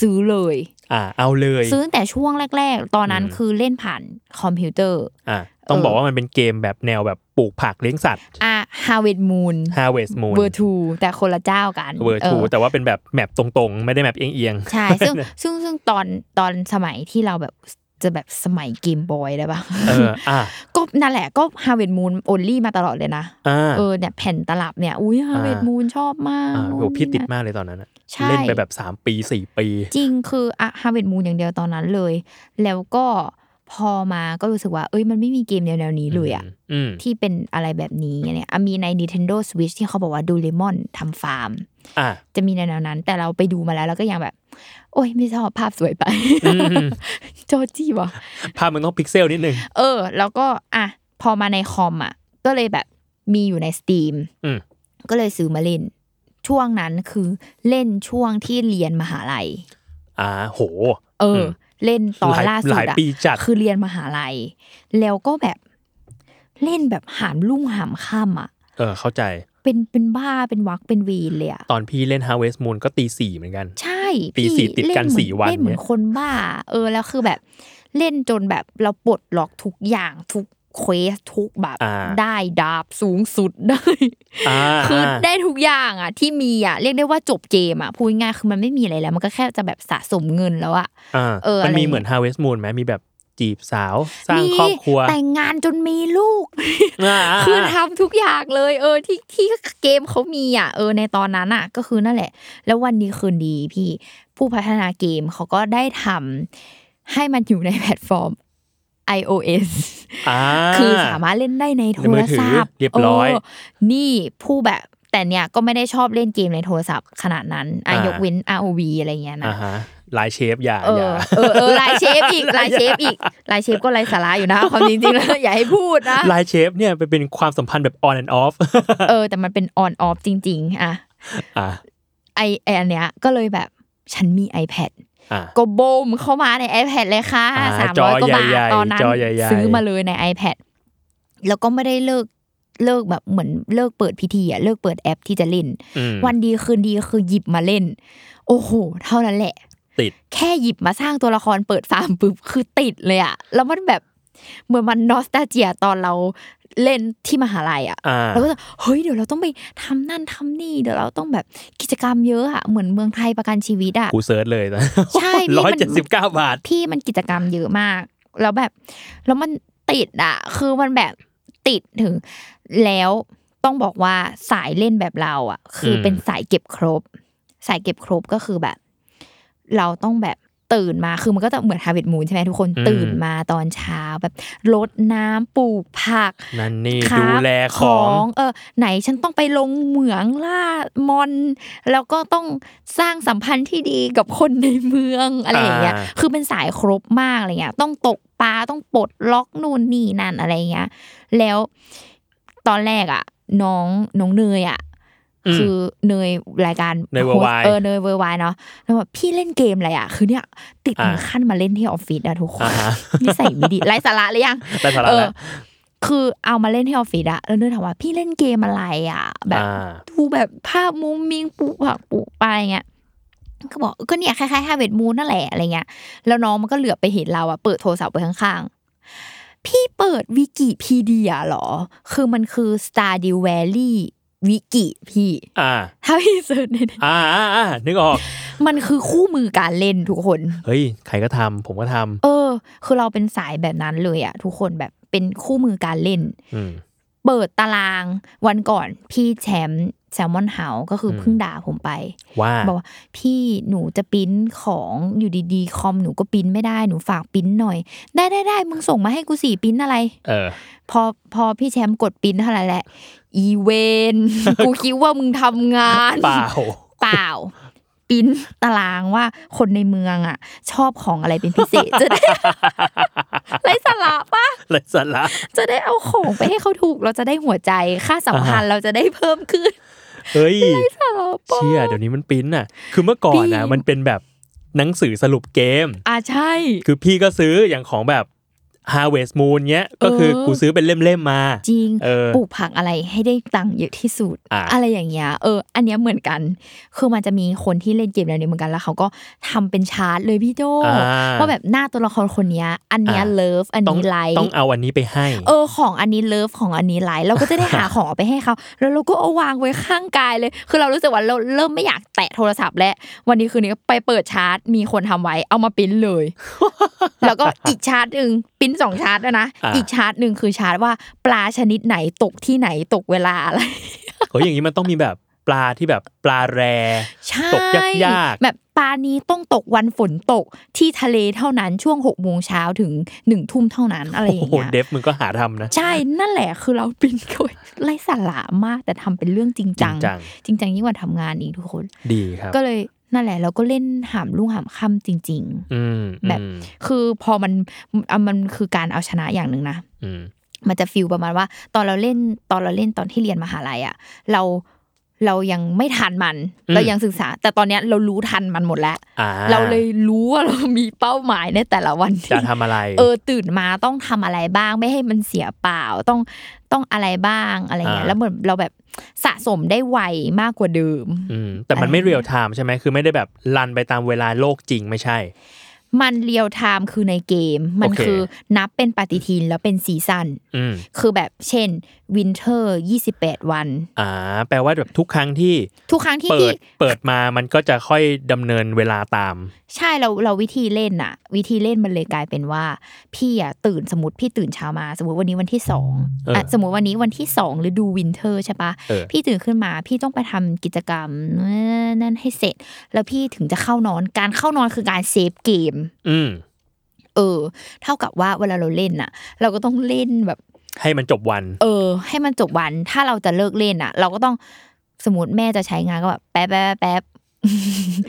ซื้อเลย อะเอาเลย ซื้อตั้งแต่ช่วงแรก ๆ ตอนนั้นอืมคือเล่นผ่านคอมพิวเตอร์ อะต้องเออบอกว่ามันเป็นเกมแบบแนวแบบ ปลูกผักเลี้ยงสัตว์อะ Harvest Moon Harvest Moon เวอร์ทูแต่คนละเจ้ากันเวอร์ทูเออแต่ว่าเป็นแบบ map ตรงๆ ไม่ได้ map เอียงๆ ใช่ ซึ่งซึ่งซึ่งตอนตอนสมัยที่เราแบบจะแบบสมัยเกมบอยได้ปะเอออะก็นั่นแหละก็ Harvest Moon only มาตลอดเลยนะอ่าเออเนี่ยแผ่นตลับเนี่ยอุ้ย Harvest อ่า Moon ชอบมากอ่าโหพี่ติดมากเลยตอนนั้นอะใช่เล่นไปแบบสามปีสี่ปี จริงคืออะ Harvest Moon อย่างเดียวตอนนั้นเลย แล้วก็ พอมาก็รู้สึกว่า เอ้ยมันไม่มีเกมแนวๆนี้เลยอะอืมที่เป็นอะไรแบบนี้เนี่ยอะมีใน Nintendo Switch ที่เขาบอกว่าโดราเอมอนทำฟาร์มอะจะมีแนวๆนั้น แต่เราไปดูมาแล้วเราก็ยังแบบ โอ้ยไม่ชอบภาพสวยไปอืมโจจี้วะภาพมันต้องพิกเซลนิดนึงเออ แล้วก็อะพอมาในคอมอะ ก็เลยแบบมีอยู่ใน Steam อืมก็เลยซื้อมาเล่น ช่วงนั้นคือเล่นช่วงที่เรียนมหาลัยอ่าโห เอออม เล่นตอนหลายล่าสุหดลายอะปีจัดคือเรียนมหาลัย แล้วก็แบบเล่นแบบหามลุ่งหามค่ำอะเออเข้าใจ เป็นเป็นบ้าเป็นวักเป็นวีนเลยอะตอนพี่เล่น Harvest Moon ก็ตีสี่เหมือนกัน ใช่ตีพี่สี่ติดกันเล่เหมือสี่วันเล่นเหมือนเนี่ยคนบ้า เออแล้วคือแบบเล่นจนแบบเราปลดล็อกทุกอย่างทุก เควสทุกแบบอ่าได้ดาบสูงสุดได้อ่าคือได้ทุกอย่างอะ ที่มีอะเรียกได้ว่าจบเกมอะพูดง่ายๆคือมันไม่มีอะไรแล้ว มันก็แค่จะแบบสะสมเงินแล้วอะอ่าเออมันมีอะไรเหมือน Harvest Moon ไหมมีแบบจีบสาวสร้างมีครอบครัว แต่งงานจนมีลูกอ่าคือทำทุกอย่างเลย เออที่ที่เกมเขามีอะเออในตอนนั้นอะ ก็คือนั่นแหละ แล้ววันดีคืนดีพี่ผู้พัฒนาเกมเขาก็ได้ทำให้มันอยู่ในแพลตฟอร์ม iOS อ่าคือสามารถเล่นได้ในโทรศัพท์ในมือถือเรียบร้อย นี่ผู้แบบแต่เนี่ยก็ไม่ได้ชอบเล่นเกมในโทรศัพท์ขนาดนั้นอะอ่ายกเว้น ROV อะไรเงี้ยนะอ่าฮะลายเชฟอย่าเออย่าอเออเออลายเชฟอีกลายเชฟอีกลายเชฟก็ไร้สาระอยู่นะความจริงๆแล้วอย่าให้พูดนะลายเชฟเนี่ยเป็นเป็นความสัมพันธ์แบบ on and off เออ แต่มันเป็น on off จริง ๆ อะอ่าไอไออันเนี้ยก็เลยแบบฉันมี iPad อ่า ก็โบมเข้ามาใน iPad เลยค่ะอ่าสามจร้ออยกว่าบาทใหญ่ๆตอนนั้นจอใหญ่ๆซื้อมาเลยใน iPad แล้วก็ไม่ได้เลิกเลิกแบบเหมือนเลิกเปิดพิธีอะเลิกเปิดแอปที่จะเล่นอืมวันดีคืนดีคือหยิบมาเล่น โอ้โห เท่านั้นแหละ ติด แค่หยิบมาสร้างตัวละครเปิดฟาร์มปุ๊บคือติดเลยอะแล้วมันแบบ เหมือนมันนอสตาเจียตอนเราเล่นที่มหาลัยอะอ่าเราก็จะเฮ้ยเดี๋ยวเราต้องไปทำนั่นทำนี่เดี๋ยวเราต้องแบบกิจกรรมเยอะอะเหมือนเมืองไทยประกันชีวิตอะกู search เลยนะใช่พี่ร้อยมันเจ็ดสิบเก้าบาทพี่มันกิจกรรมเยอะมาก แล้วแบบ แล้วมันติดอะคือมันแบบติดถึง แล้วต้องบอกว่าสายเล่นแบบเราอะคืออมเป็นสายเก็บครบ สายเก็บครบก็คือแบบ เราต้องแบบ ตื่นมาคือมันก็จะเหมือน Harvest Moon ใช่ไหมทุกคนตื่นมาตอนเช้าแบบรดน้ำปลูกผักนั่นนี่ครับดูแลของเออไหนฉันต้องไปลงเหมืองล่ามอน แล้วก็ต้องสร้างสัมพันธ์ที่ดีกับคนในเมืองอะไรอย่างเงี้ยอ่าคือเป็นสายครบมากอะไรเงี้ยต้องตกปลาต้องปลดล็อกนู่นนี่นั่นอะไรเงี้ยแล้วตอนแรกอะ น้องน้องเนยอะม คือเนยรายการเนย Worldwide เออเนยเวอร์ไวเนาะแล้วแบบพี่เล่นเกมอะไรอะคือเนี่ยติดถึงอ่าขั้นมาเล่นที่ออฟฟิศอะทุกคนอ่าฮะนิสัยไม่ดีไร้สาระเลยยังได้สาระเออแล้วคือเอามาเล่นที่ออฟฟิศอะแล้วเนยถามว่าพี่เล่นเกมอะไรอะแบบอ่าดูแบบภาพมุมมิงปลูกผักปลูกปลาอะไรเงี้ยก็บอกก็เนี่ยคล้ายๆฮาเวดมูนนั่นแหละอะไรเงี้ยแล้วน้องมันก็เหลือบไปเห็นเราอะเปิดโทรศัพท์ไปข้างๆ พี่เปิดวิกิพีเดียเหรอ คือมันคือ Stardew Valley วิกิพี่ อ่า ถ้าพี่เซิร์ชในอ่าอ่าอ่านึกออก มันคือคู่มือการเล่นทุกคน เฮ้ย ใครก็ทำผมก็ทำเออ คือเราเป็นสายแบบนั้นเลยอะทุกคนแบบเป็นคู่มือการเล่นอืมเปิดตารางวันก่อนพี่แชมป์ แซลมอนเฮาก็คืออมเพิ่งด่าผมไป ว่าบอกว่าพี่หนูจะปริ้นของอยู่ดีๆ คอมหนูก็ปริ้นไม่ได้หนูฝากปริ้นหน่อย ได้ได้ได้มึงส่งมาให้กูสี่ปริ้นอะไร เออ พอพอพี่แชมป์กดปริ้นเท่าไหร่แหละ อีเวนกูคิดว่ามึงทำงานเปล่าเปล่าปริ้นตารางว่าคนในเมืองอะ ชอบของอะไรเป็นพิเศษจะได้ไรสาระปะเลยสาระจะได้เอาของไปให้เขาถูกเราจะได้หัวใจค่าสัมพันธ์เราจะได้เพิ่มขึ้น เฮ้ยสาระปะเชี่ยเดี๋ยวนี้มันปริ้นอะ คือเมื่อก่อนนะพี่มันเป็นแบบหนังสือสรุปเกม อ่าใช่ คือพี่ก็ซื้ออย่างของแบบ Harvest Moon เนี้ยก็คือเออกูซื้อเป็นเล่มๆมา จริงเออปลูกผักอะไรให้ได้ตังค์เยอะที่สุดอะอะไรอย่างเงี้ยเออ อันเนี้ยเหมือนกัน คือมันจะมีคนที่เล่นเกมแนวนี้เหมือนกันแล้วเขาก็ทำเป็นชาร์ตเลยพี่โจอ่าว่าแบบหน้าตัวละครคนเนี้ย อันเนี้ยอะ love อันต้องนี้ไลท์ต้องเอาอันนี้ไปให้ เออของอันนี้ love ของอันนี้ไลท์เราก็จะได้หาของเอาไปให้เขาแล้วเราก็เอาวางไว้ข้างกายเลย คือเรารู้สึกว่าเราเริ่มไม่อยากแตะโทรศัพท์แล้ววันนี้คืนนี้ไปเปิดชาร์ตมีคนทำไว้เอามาปริ้นเลย แล้วก็อีกชาร์ตหนึ่งปริ้นสองชาร์ตแล้วนะอะอีกชาร์ตหนึ่งคือชาร์ตว่าปลาชนิดไหนตกที่ไหนตกเวลาอะไรเฮ้ยอย่างนี้มันต้องมีแบบปลาที่แบบปลาแรใช่ตกยากๆแบบปลานี้ต้องตกวันฝนตกที่ทะเลเท่านั้นช่วงหกโมงเช้าถึงหนึ่งทุ่มเท่านั้นอะไรอโอ้ย่างโหเงี้ยเดฟมึงก็หาทำนะ ใช่นั่นแหละคือเราเป็นคนไร้สาระมากแต่ทำเป็นเรื่องจริงจังจริงจังจริงจังยิ่งกว่าทำงานอีกทุกคน ดีครับ ก็เลย นั่นแหละเราก็เล่นหามลุ่งหามค่ำจริงอืมแบบอืมๆคือพอมันอะมันคือการเอาชนะอย่างหนึ่งนะอืมมันจะฟิลประมาณว่า ตอนเราเล่นตอนเราเล่นตอนที่เรียนมหาลัยอะ เรา เรายังไม่ทันมันอืมเรายังศึกษา แต่ตอนเนี้ยเรารู้ทันมันหมดแล้วอ่าเราเลยรู้ว่าเรามีเป้าหมายในแต่ละวันจะที่ทำอะไร เออตื่นมาต้องทำอะไรบ้างไม่ให้มันเสียเปล่าต้องต้องอะไรบ้างอะไรเงี้ยอ่าแล้วเหมือนเราแบบสะสมได้ไวมากกว่าเดิมอืมแต่มันไม่อะไร real time ใช่ไหมคือไม่ได้แบบ run ไปตามเวลาโลกจริงไม่ใช่ มัน real time คือในเกม มันโอเคคือนับเป็นปฏิทินแล้วเป็น season อืมคือแบบเช่น winter 28วัน อ่า แปลว่าแบบทุกครั้งที่ทุกครั้งที่เปิพี่ดเปิดมามันก็จะค่อยดำเนินเวลาตาม ใช่เราเราวิธีเล่นอะวิธีเล่นมันเลยกลายเป็นว่า พี่อะตื่นสมมติพี่ตื่นเช้ามา สมมติวันนี้วันที่สองเอออะสมมติวันนี้วันที่สองฤดู winter ใช่ปะเออพี่ตื่นขึ้นมาพี่ต้องไปทำกิจกรรมนั่นให้เสร็จ แล้วพี่ถึงจะเข้านอนการเข้านอนคือการ save เกม อืมเออ เท่ากับว่าเวลาเราเล่นอะเราก็ต้องเล่นแบบ ให้มันจบวัน เออ ให้มันจบวัน ถ้าเราจะเลิกเล่นอะเราก็ต้องสมมติแม่จะใช้งานก็แบบแป๊บแป๊บแป๊บ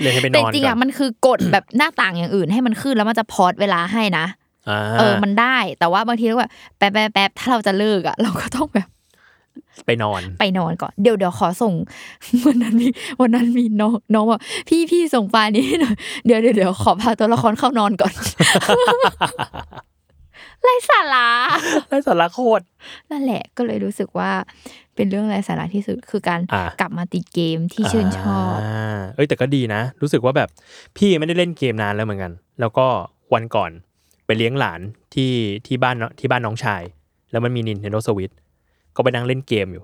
เล่นให้ไปนแต่อนจริงก่ออะนมันคือกดแบบหน้าต่างอย่างอื่น ให้มันขึ้นแล้วมันจะ pause เวลาให้นะอ่าเออ มันได้ แต่ว่าบางทีเราแบบแป๊บแป๊บแป๊บถ้าเราจะเลิกอะเราก็ต้องแบบไปนอนไปนอนก่อนเดี๋ยวเดี๋ยวขอส่งวันนั้นมีวันนั้นมีน้องน้องบอกพี่พี่ส่งไฟล์นี้ให้หน่อยเดี๋ยวเดี๋ยวเดี๋ยวขอพาตัวละครเข้านอนก่อน ไรสาระไร้สาระโคตรนั่นแหละก็เลยรู้สึกว่า เป็นเรื่องไรสาระที่สุดคือการอะกลับมาติดเกมที่ชื่นชอบาเอ้ยแต่ก็ดีนะ รู้สึกว่าแบบพี่ไม่ได้เล่นเกมนานแล้วเหมือนกัน แล้วก็วันก่อนไปเลี้ยงหลานที่ที่บ้านที่บ้านน้องชาย แล้วมันมี Nintendo Switch ก็ไปนั่งเล่นเกมอยู่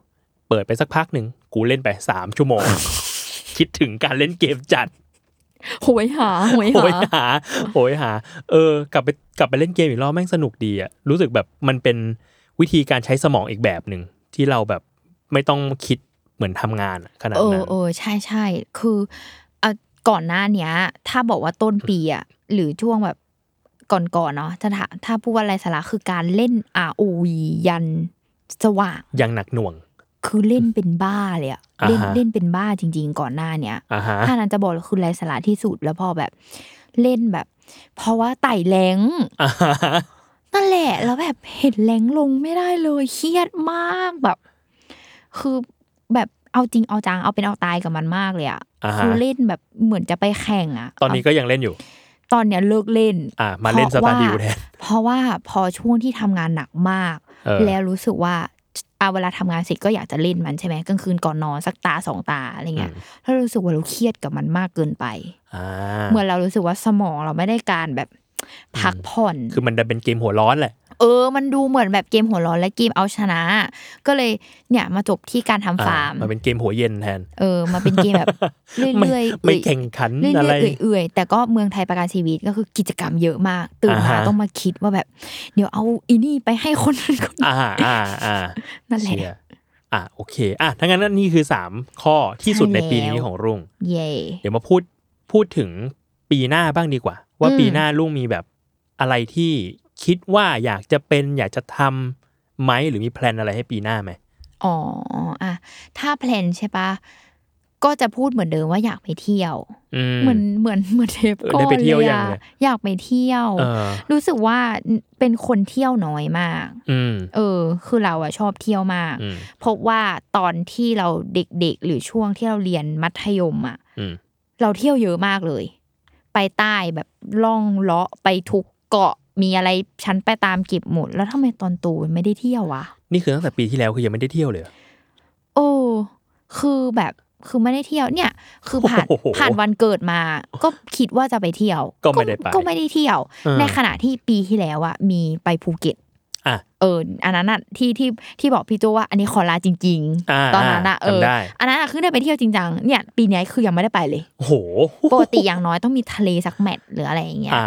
เปิดไปสักพักหนึ่งกูเล่นไปสามชั่วโมง คิดถึงการเล่นเกมจัด โหยหาโหยโหหายหาโหยหา เออ กลับไปกลับไปเล่นเกมอีกรอบแม่งสนุกดีอะรู้สึกแบบมันเป็นวิธีการใช้สมองอีกแบบหนึ่งที่เราแบบไม่ต้องคิดเหมือนทำงานอะขนาดเออนั้นเออใช่ใช่คืออะก่อนหน้าเนี้ย ถ้าบอกว่าต้นปีอะหรือช่วงแบบก่อนๆเนาะถ้าถาถ้าพูดว่าอะไรสาระคือการเล่น ROV ยันสว่างยังหนักหน่วง คือเล่นเป็นบ้าเลยอะอ่าเล่นฮะเล่นเป็นบ้าจริง ๆ ก่อนหน้าเนี้ยอ่าฮะถ้านั้นจะบอกเลยคือไรสาระที่สุดแล้วพอแบบ เล่นแบบ เพราะว่าไต่แรงอ่าฮะนั่นแหละแล้วแบบเห็นแรงลงไม่ได้เลยเครียดมากแบบ คือแบบเอาจริงเอาจังเอาเป็นเอาตายกับมันมากเลยอะอ่าฮะคือเล่นแบบเหมือนจะไปแข่งอะตอนนี้ก็ยังเล่นอยู่ ตอนเนี้ยเลิกเล่นอ่ามาเล่นสพระตาร์ดิวแทนเพราะว่าพอช่วงที่ทำงานหนักมากเออแล้วรู้สึกว่าเอาเวลาทำงานเสร็จก็อยากจะเล่นมันใช่ไหมกลางคืนก่อนนอนสักตาสองตาอะไรเงี้ยแล้วรู้สึกว่าเราเครียดกับมันมากเกินไปอ่าเหมือนเรารู้สึกว่าสมองเราไม่ได้การแบบพักผ่อน คือมันจะเป็นเกมหัวร้อนแหละ เออ มันดูเหมือนแบบเกมหัวร้อนและเกมเอาชนะ ก็เลยเนี่ยมาจบที่การทำอ่าฟาร์มมันเป็นเกมหัวเย็นแทน เออมาเป็นเกมแบบเรื่ไม่อยๆไม่เอื่อยแข่งขันเรื่อยอะไรๆเอื่อยๆแต่ก็เมืองไทยประกันชีวิตก็คือกิจกรรมเยอะมาก ตื่นอ่ามาฮะต้องมาคิดว่าแบบ เดี๋ยวเอาอีนี่ไปให้คนนั้นคนนี้อ่าอ่าอ่านั่นแหละเชียร์อะโอเคอะทั้างนั้นนี่คือสามข้อที่สุดในปีนี้ใช่แล้วของรุ่งเย่เดี๋ยวมาพูดพูดถึงปีหน้าบ้างดีกว่า ว่าอืมปีหน้าลุงมีแบบอะไรที่ คิดว่าอยากจะเป็นอยากจะทำไหมหรือมีแพลนอะไรให้ปีหน้าไหมอ๋ออะถ้าแพลนใช่ปะก็จะพูดเหมือนเดิมว่าอยากไปเที่ยวอืมเหมือนเหมือนเหมือนเทปเออก่อได้นไปเที่ยวเลยยังอะเนี่ยอยากไปเที่ยวเออรู้สึกว่าเป็นคนเที่ยวน้อยมากอืมเออ คือเราอะชอบเที่ยวมากอืมเพราะว่าตอนที่เราเด็กๆ หรือช่วงที่เราเรียนมัธยมอะอืมเราเที่ยวเยอะมากเลย ไปใต้แบบล่องเลาะไปทุกเกาะ มีอะไรฉันไปตามเก็บหมด แล้วทำไมตอนโตไม่ได้เที่ยววะนี่คือตั้งแต่ปีที่แล้วคือยังไม่ได้เที่ยวเลยเหรอโอ้คือแบบคือไม่ได้เที่ยวเนี่ย คือผ่านโอ้โหผ่านวันเกิดมา ก็คิดว่าจะไปเที่ยว ก็ไม่ได้ไปก็ไม่ได้เที่ยวเออในขณะที่ปีที่แล้วอะมีไปภูเก็ตอะเอออันนั้นอะที่ที่ที่บอกพี่โจว่าอันนี้ขอลาจริงอ่าๆตอนนั้นอะเออจำได้อันนั้นอะคือได้ไปเที่ยวจริงจังเนี่ย ปีนี้คือยังไม่ได้ไปเลยโอ้โหปกติอย่างน้อยต้องมีทะเลสักแมตช์หรืออะไรอย่างเงี้ย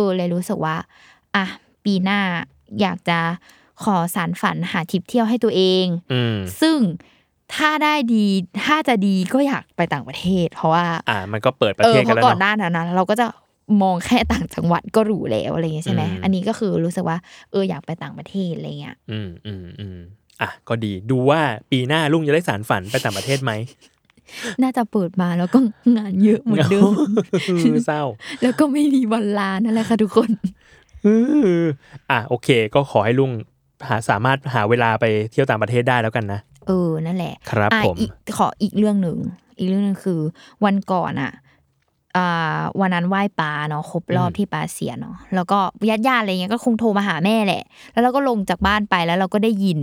อ่าเออเลยรู้สึกว่าอะปีหน้าอยากจะขอสารฝันหาทริปเที่ยวให้ตัวเองอืมซึ่งถ้าได้ดีถ้าจะดีก็อยากไปต่างประเทศ เพราะว่า อ่า มันก็เปิดประเอเทอศเพกันราะแล้วก่อนหเนาะน้านั้นนะเราก็จะมองแค่ต่างจังหวัดก็หรูแล้วอะไรเงี้ยใช่ไหมอืมอันนี้ก็คือรู้สึกว่าเอออยากไปต่างประเทศอะไรเงี้ย อืมอืมอืมอะก็ดีดูว่าปีหน้าลุงจะได้สารฝันไปต่างประเทศไหม น่าจะเปิดมาแล้วก็งานเยอะเหมือนเดิมเศร้า แล้วก็ไม่มีวันลานั่นแหละค่ะทุกคนอะโอเค ก็ขอให้ลุงหาสามารถหาเวลาไปเที่ยวต่างประเทศได้แล้วกันนะเออนั่นแหละ ครับอะผมอีกขออีกเรื่องหนึ่งอีกเรื่องหนึ่งคือ วันก่อนอะอ่าวันนั้นไหว้ปาเนาะครบรอบที่ปาเสียเนาะแล้วก็ญาติญาติๆอะไรเงี้ยก็คงโทรมาหาแม่แหละ แล้วเราก็ลงจากบ้านไปแล้วเราก็ได้ยิน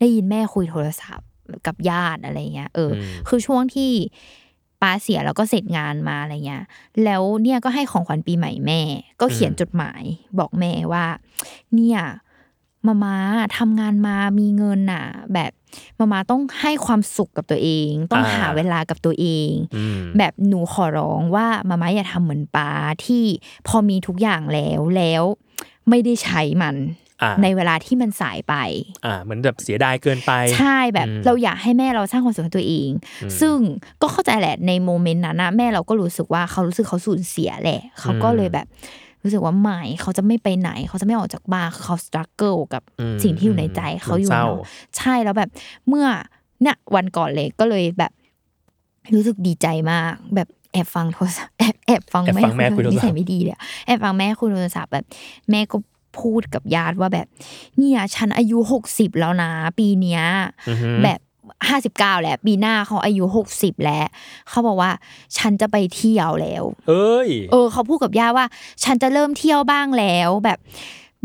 ได้ยินแม่คุยโทรศัพท์ กับญาติอะไรเงี้ย เอออมคือช่วงที่ป้าเสียแล้วก็เสร็จงานมาอะไรเงี้ย แล้วเนี่ยก็ให้ของขวัญปีใหม่แม่ ก็เขียนจดหมายบอกแม่ว่า เนี่ยมามาทำงานมามีเงินน่ะ แบบมามาต้องให้ความสุขกับตัวเอง ต้องอ่าหาเวลากับตัวเองอืมแบบหนูขอร้องว่ามามาอย่าทำเหมือนป้าที่พอมีทุกอย่างแล้วแล้ว ไม่ได้ใช้มันอ่า ในเวลาที่มันสายไป อ่าเหมือนแบบเสียดายเกินไป ใช่แบบอืมเราอยากให้แม่เราสร้างความสุขให้ตัวเองอืมซึ่งก็เข้าใจแหละใน moment นั้นนะแม่เราก็รู้สึกว่าเขารู้สึกเขาสูญเสียแหละเขาก็เลยแบบรู้สึกว่าไม่เขาจะไม่ไปไหน เขาจะไม่ออกจากบ้านเขา struggle กับอืมสิ่งที่อยู่ในใจเขาอยู่มันเศร้าเนาะใช่แล้วแบบเมื่อเนี่ยวันก่อนเลยก็เลยแบบ รู้สึกดีใจมาก แบบแอบฟังโทรศัพท์แอบแอบฟังแอบแม่ฟังแม่คุยโทรศัพท์นิสัยไม่ดีเลยอะแอบฟังแม่คุยโทรศัพท์แบบ แม่ก็ พูดกับญาติว่าแบบ เนี่ยฉันอายุหกสิบแล้วนะ ปีเนี้ยอือฮึแบบห้าสิบเก้าแหละปีหน้าเขาอายุหกสิบแล้วเขาบอกว่า ฉันจะไปเที่ยวแล้ว เอ้ย เออ เขาพูดกับย่าว่า ฉันจะเริ่มเที่ยวบ้างแล้วแบบ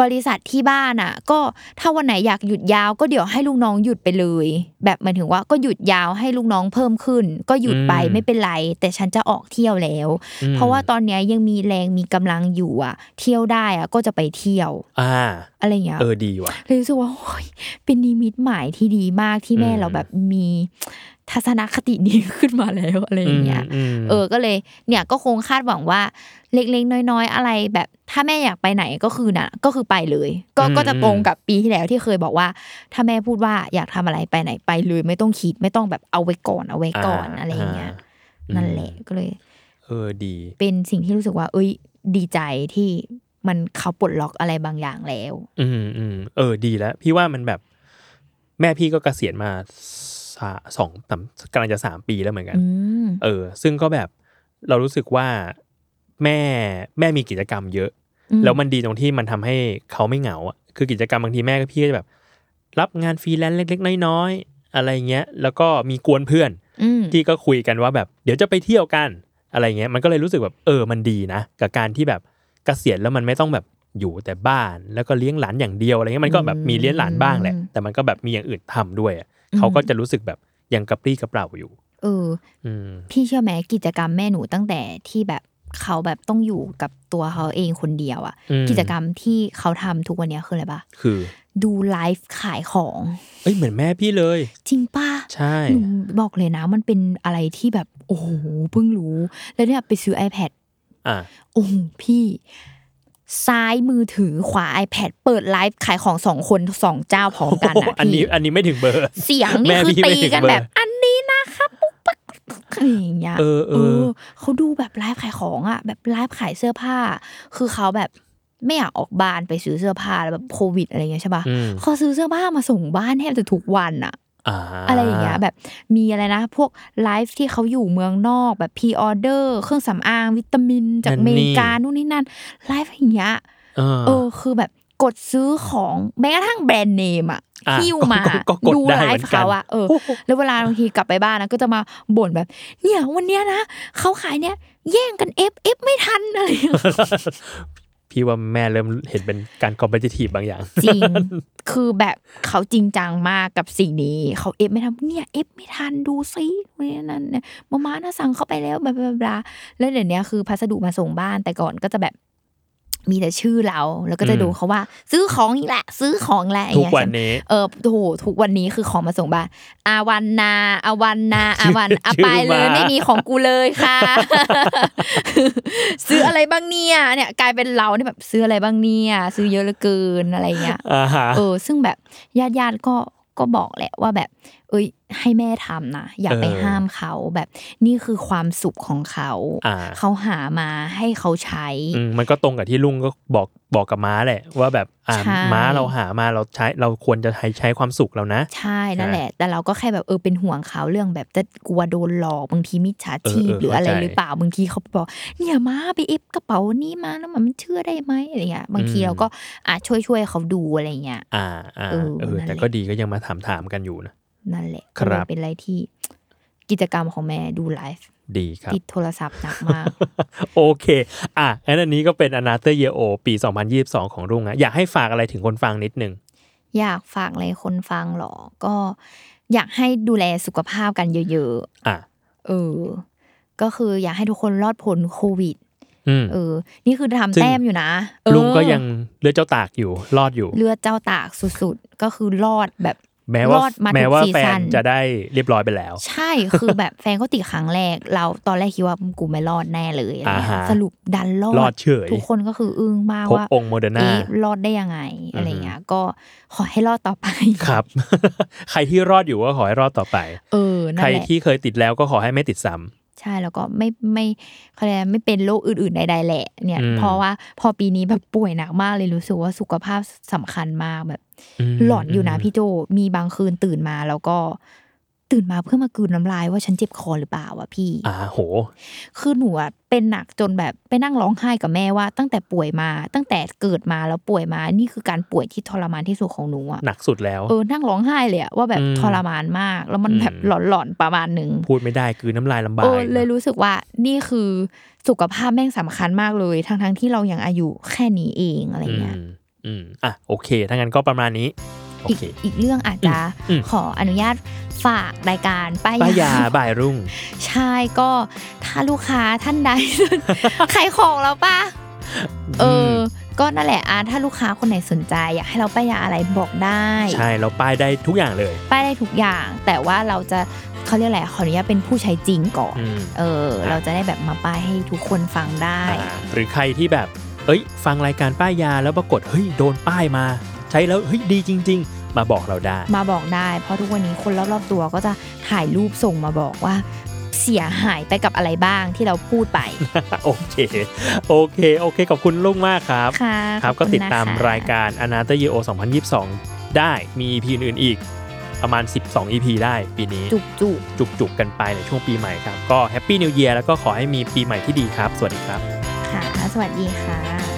บริษัทที่บ้านอะ ก็ถ้าวันไหนอยากหยุดยาวก็เดี๋ยวให้ลูกน้องหยุดไปเลย แบบหมายถึงว่าก็หยุดยาวให้ลูกน้องเพิ่มขึ้น ก็หยุดไปอืมไม่เป็นไร แต่ฉันจะออกเที่ยวแล้วอืมเพราะว่าตอนเนี้ยยังมีแรงมีกำลังอยู่อะ เที่ยวได้อะก็จะไปเที่ยว อ่า อะไรอย่างเงี้ยเออดีว่ะเลยรู้สึกว่าโอ้ยเป็นนิมิตหมายที่ดีมากที่แม่อืมเราแบบมี ทัศนคติดีขึ้นมาแล้วอะไรอย่างเงี้ยอืมเออ ก็เลยเนี่ยก็คงคาดหวังว่าเล็กๆน้อยๆ อะไรแบบ ถ้าแม่อยากไปไหนก็คือน่ะก็คือไปเลย ก็อืมก็จะตรงกับปีที่แล้วที่เคยบอกว่า ถ้าแม่พูดว่าอยากทำอะไรไปไหนไปเลยไม่ต้องคิดไม่ต้องแบบเอาไว้ก่อนเอาไว้ก่อนอะไรอย่างเงี้ยานั่นแหละก็เลย เออดี เป็นสิ่งที่รู้สึกว่า เอ้ย ดีใจที่มันเขาปลดล็อกอะไรบางอย่างแล้ว อืมอืมเออ ดีแล้ว พี่ว่ามันแบบ แม่พี่ก็เกษียณมา สาสองสามกำลังจะสามปีแล้วเหมือนกันอืมเออ ซึ่งก็แบบเรารู้สึกว่าแม่แม่มีกิจกรรมเยอะอืมแล้วมันดีตรงที่มันทำให้เขาไม่เหงาอะคือกิจกรรมบางทีแม่กับพี่ก็จะแบบ รับงานฟรีแลนซ์เล็ก ๆ น้อยๆอะไรเงี้ย แล้วก็มีก๊วนเพื่อนอืมที่ก็คุยกันว่าแบบเดี๋ยวจะไปเที่ยวกันอะไรเงี้ย มันก็เลยรู้สึกแบบเออมันดีนะ กับการที่แบบเกษียณแล้วมันไม่ต้องแบบอยู่แต่บ้านแล้วก็เลี้ยงหลานอย่างเดียวอะไรเงี้ยมันก็แบบมีเลี้ยงหลานบ้างแหละแต่มันก็แบบมีอย่างอื่นทำด้วยอะ เขาก็จะรู้สึกแบบยังกระปรี้กระเปร่าอยู่ เอออืมพี่เชื่อไหมกิจกรรมแม่หนูตั้งแต่ที่แบบเขาแบบต้องอยู่กับตัวเขาเองคนเดียวอะอืมกิจกรรมที่เขาทำทุกวันเนี้ยคืออะไรปะคือดูไลฟ์ขายของ เอ้ยเหมือนแม่พี่เลย จริงป้าใช่หนูบอกเลยนะมันเป็นอะไรที่แบบ โอ้โหเพิ่งรู้ แล้วเนี่ยไปซื้อ iPad อะโอ้โหพี่ ซ้ายมือถือขวา iPad เปิดไลฟ์ขายของสองคนสองเจ้าพร้อมกันโอ้โหอะอันนี้พี่อันนี้ไม่ถึงเบอร์ เสียงแม่นี่คือพี่ไม่ตีถึงกันเบอร์แบบ อันนี้นะครับปุ๊บปั๊กอะไรอย่างเงี้ยเออเออเขาดูแบบไลฟ์ขายของอะแบบไลฟ์ขายเสื้อผ้า คือเขาแบบไม่อยากออกบ้านไปซื้อเสื้อผ้าแล้วแบบโควิดอะไรเงี้ยใช่ปะอืมเขาซื้อเสื้อผ้ามาส่งบ้านแทบจะทุกวันอะ อ่าอะไรอย่างเงี้ยแบบมีอะไรนะ พวกไลฟ์ที่เขาอยู่เมืองนอกแบบ pre-order เครื่องสำอางวิตามิน จากอเมริกานู่นนี่นั่นไลฟ์อย่างเงี้ยเออเออคือแบบกดซื้อของแม้กระทั่ง brand name อะอะหิ้วมาก็ก็กดดูได้ไลเหมือนกันเขาอะเออ แล้วเวลาบางทีกลับไปบ้านนะก็จะมาบ่นแบบ เนี่ยวันเนี้ยนะเขาขายเนี่ยแย่งกัน F F ไม่ทันอะไรอย่างเงี้ย พี่ว่าแม่เริ่มเห็นเป็นการ competitive บางอย่าง จริง คือแบบเขาจริงจังมากกับสิ่งนี้ เขา F ไม่ทันเนี่ย F ไม่ทันดูซิเนี่ยนั่นเนี่ยมาม่าน่าสั่งเข้าไปแล้วบลาบลาบลาแล้วเดี๋ยวนี้คือพัสดุมาส่งบ้านแต่ก่อนก็จะแบบ มีแต่ชื่อเรา แล้วก็จะอืมดูเขาว่า ซื้อของอีกแหละ ซื้อของแหละอย่างทุกเงี้ยวันนี้เออโถทุกวันนี้คือของมาส่งบ้านอาวันนาอาวันนาอาวันอาชื่อไปเลยมาไม่มีของกูเลยค่ะ ซื้ออะไรบ้างเนี่ยเนี่ย กลายเป็นเราเนี่ยแบบซื้ออะไรบ้างเนี่ยซื้อเยอะเหลือเกินอะไรเงี้ยอ่าฮะเออซึ่งแบบญาติญาติๆก็ก็บอกแหละว่าแบบเอ้ย ให้แม่ทำนะอย่าไปเออห้ามเขาแบบนี่คือความสุขของเขาอ่าเขาหามาให้เขาใช้อืมมันก็ตรงกับที่ลุงก็บอกบอกกับม้าแหละ ว่าแบบอ่าใช่ม้าเราหามาเราใช้เราควรจะใช้ใช้ความสุขเรานะ ใช่นั่นแหละ แต่เราก็แค่แบบเออเป็นห่วงเขาเรื่องแบบจะกลัวโดนหลอกบางทีมิจฉาชีพเออเออหรืออะไรเข้าใจหรือเปล่าบางทีเขาบอกเนี่ยมาไปเอฟกระเป๋านี้มาแล้วมันเชื่อได้ไหมอะไรเงี้ยบางทีอืมเราก็อะช่วยช่วยๆเขาดูอะไรเงี้ยอ่าอ่าเออเออนั่นแหละแต่ก็ดีก็ยังมาถามถามๆกันอยู่นะ นั่นแหละครัก็เลยบเป็นอะไรที่กิจกรรมของแม่ดูไลฟ์ดีครับติดโทรศัพท์หนักมาก โอเค อะงั้นอันนี้ก็เป็น Another Year O ปี 2022 ของรุ่งอะอยากให้ฝากอะไรถึงคนฟังนิดนึง อยากฝากอะไรคนฟังหรอ ก็อยากให้ดูแลสุขภาพกันเยอะอะๆเออ ก็คืออยากให้ทุกคนรอดพ้นโควิดอืมเออ นี่คือทำซึ่งแต้มอยู่นะเออลุงก็ยังเลือดเจ้าตากอยู่ รอดอยู่ เลือดเจ้าตากสุดๆ ก็คือรอดแบบ แม้ว่ารอดมาแม้ทุกว่าซีแฟซั่นนจะได้เรียบร้อยไปแล้ว ใช่คือแบบแฟนก็ติดครั้งแรก เราตอนแรกคิดว่ากูไม่รอดแน่เลยอะไรเงี้ยอ่าฮะสรุปดันรอดรอดเฉยทุกคนก็คืออึ้งมากพกว่าองค์โมเดอร์นาเอ๊ะรอดได้ยังไงอะไรเงี้ยก็ขอให้รอดต่อไปครับ ใครที่รอดอยู่ก็ขอให้รอดต่อไป เออนั่ใครนแหละที่เคยติดแล้วก็ขอให้ไม่ติดซ้ำ ใช่แล้วก็ไม่ไม่เขาเรียกอะไรไม่เป็นโรคอื่นๆใดๆแหละ เนี่ยอืมเพราะว่าพอปีนี้แบบป่วยหนักมากเลยรู้สึกว่าสุขภาพสำคัญมากแบบมหลอนอยู่นะพี่โจมีบางคืนตื่นมาแล้วก็ ตื่นมาเพื่อมากลืนน้ำลายว่าฉันเจ็บคอหรือเปล่าวะพี่ อ่าโห คือหนูอะเป็นหนักจนแบบไปนั่งร้องไห้กับแม่ว่า ตั้งแต่ป่วยมาตั้งแต่เกิดมาแล้วป่วยมานี่คือการป่วยที่ทรมานที่สุดของหนูอะหนักสุดแล้ว เออนั่งร้องไห้เลยอะว่าแบบอืมทรมานมาก แล้วมันแบบอืมหลอนๆประมาณหนึ่งพูดไม่ได้คือน้ำลายลำบาเอยอเลยนะรู้สึกว่านี่คือสุขภาพแม่งสำคัญมากเลย ทั้งๆที่เรายังอายุแค่นี้เองอะไรเงี้ยอืมอืมอะโอเคถ้างั้นก็ประมาณนี้โออีกเคอีกเรื่องอาจจะอืมขออนุญาตฝากรายการป้ายป้ายยาาบ่ายรุ่ง ใช่ก็ถ้าลูกค้าท่านใดขายของแล้วปะเออ ก็นั่นแหละอะถ้าลูกค้าคนไหนสนใจอยากให้เราป้ายยาอะไรบอกได้ ใช่เราป้ายได้ทุกอย่างเลย ป้ายได้ทุกอย่าง แต่ว่าเราจะเขาเรียกอะไรขออนุญาตเป็นผู้ใช้จริงก่อนอืมเออ เราจะได้แบบมาป้ายให้ทุกคนฟังได้อ่าหรือใครที่แบบ เอ้ย ฟังรายการป้ายยาแล้วปรากฏเฮ้ยโดนป้ายมา ใช้แล้วเฮ้ยดีจริง ๆ มาบอกเราได้ มาบอกได้ เพราะทุกวันนี้คนรอบๆตัวก็จะถ่ายรูปส่งมาบอกว่าเสียหายไปกับอะไรบ้างที่เราพูดไป โอเค โอเค โอเค ขอบคุณลุงมากครับค่ะครับขก็อบคุณติดตามนะคะรายการ a n a t o y o 2022 ได้ มี EP อื่นๆอีก ประมาณ 12 EP ได้ปีนี้ จุกจุกจุกๆกันไปในช่วงปีใหม่ครับ ก็แฮปปี้นิว e ย r แล้วก็ขอให้มีปีใหม่ที่ดีครับ สวัสดีครับๆค่ะ สวัสดีค่ะ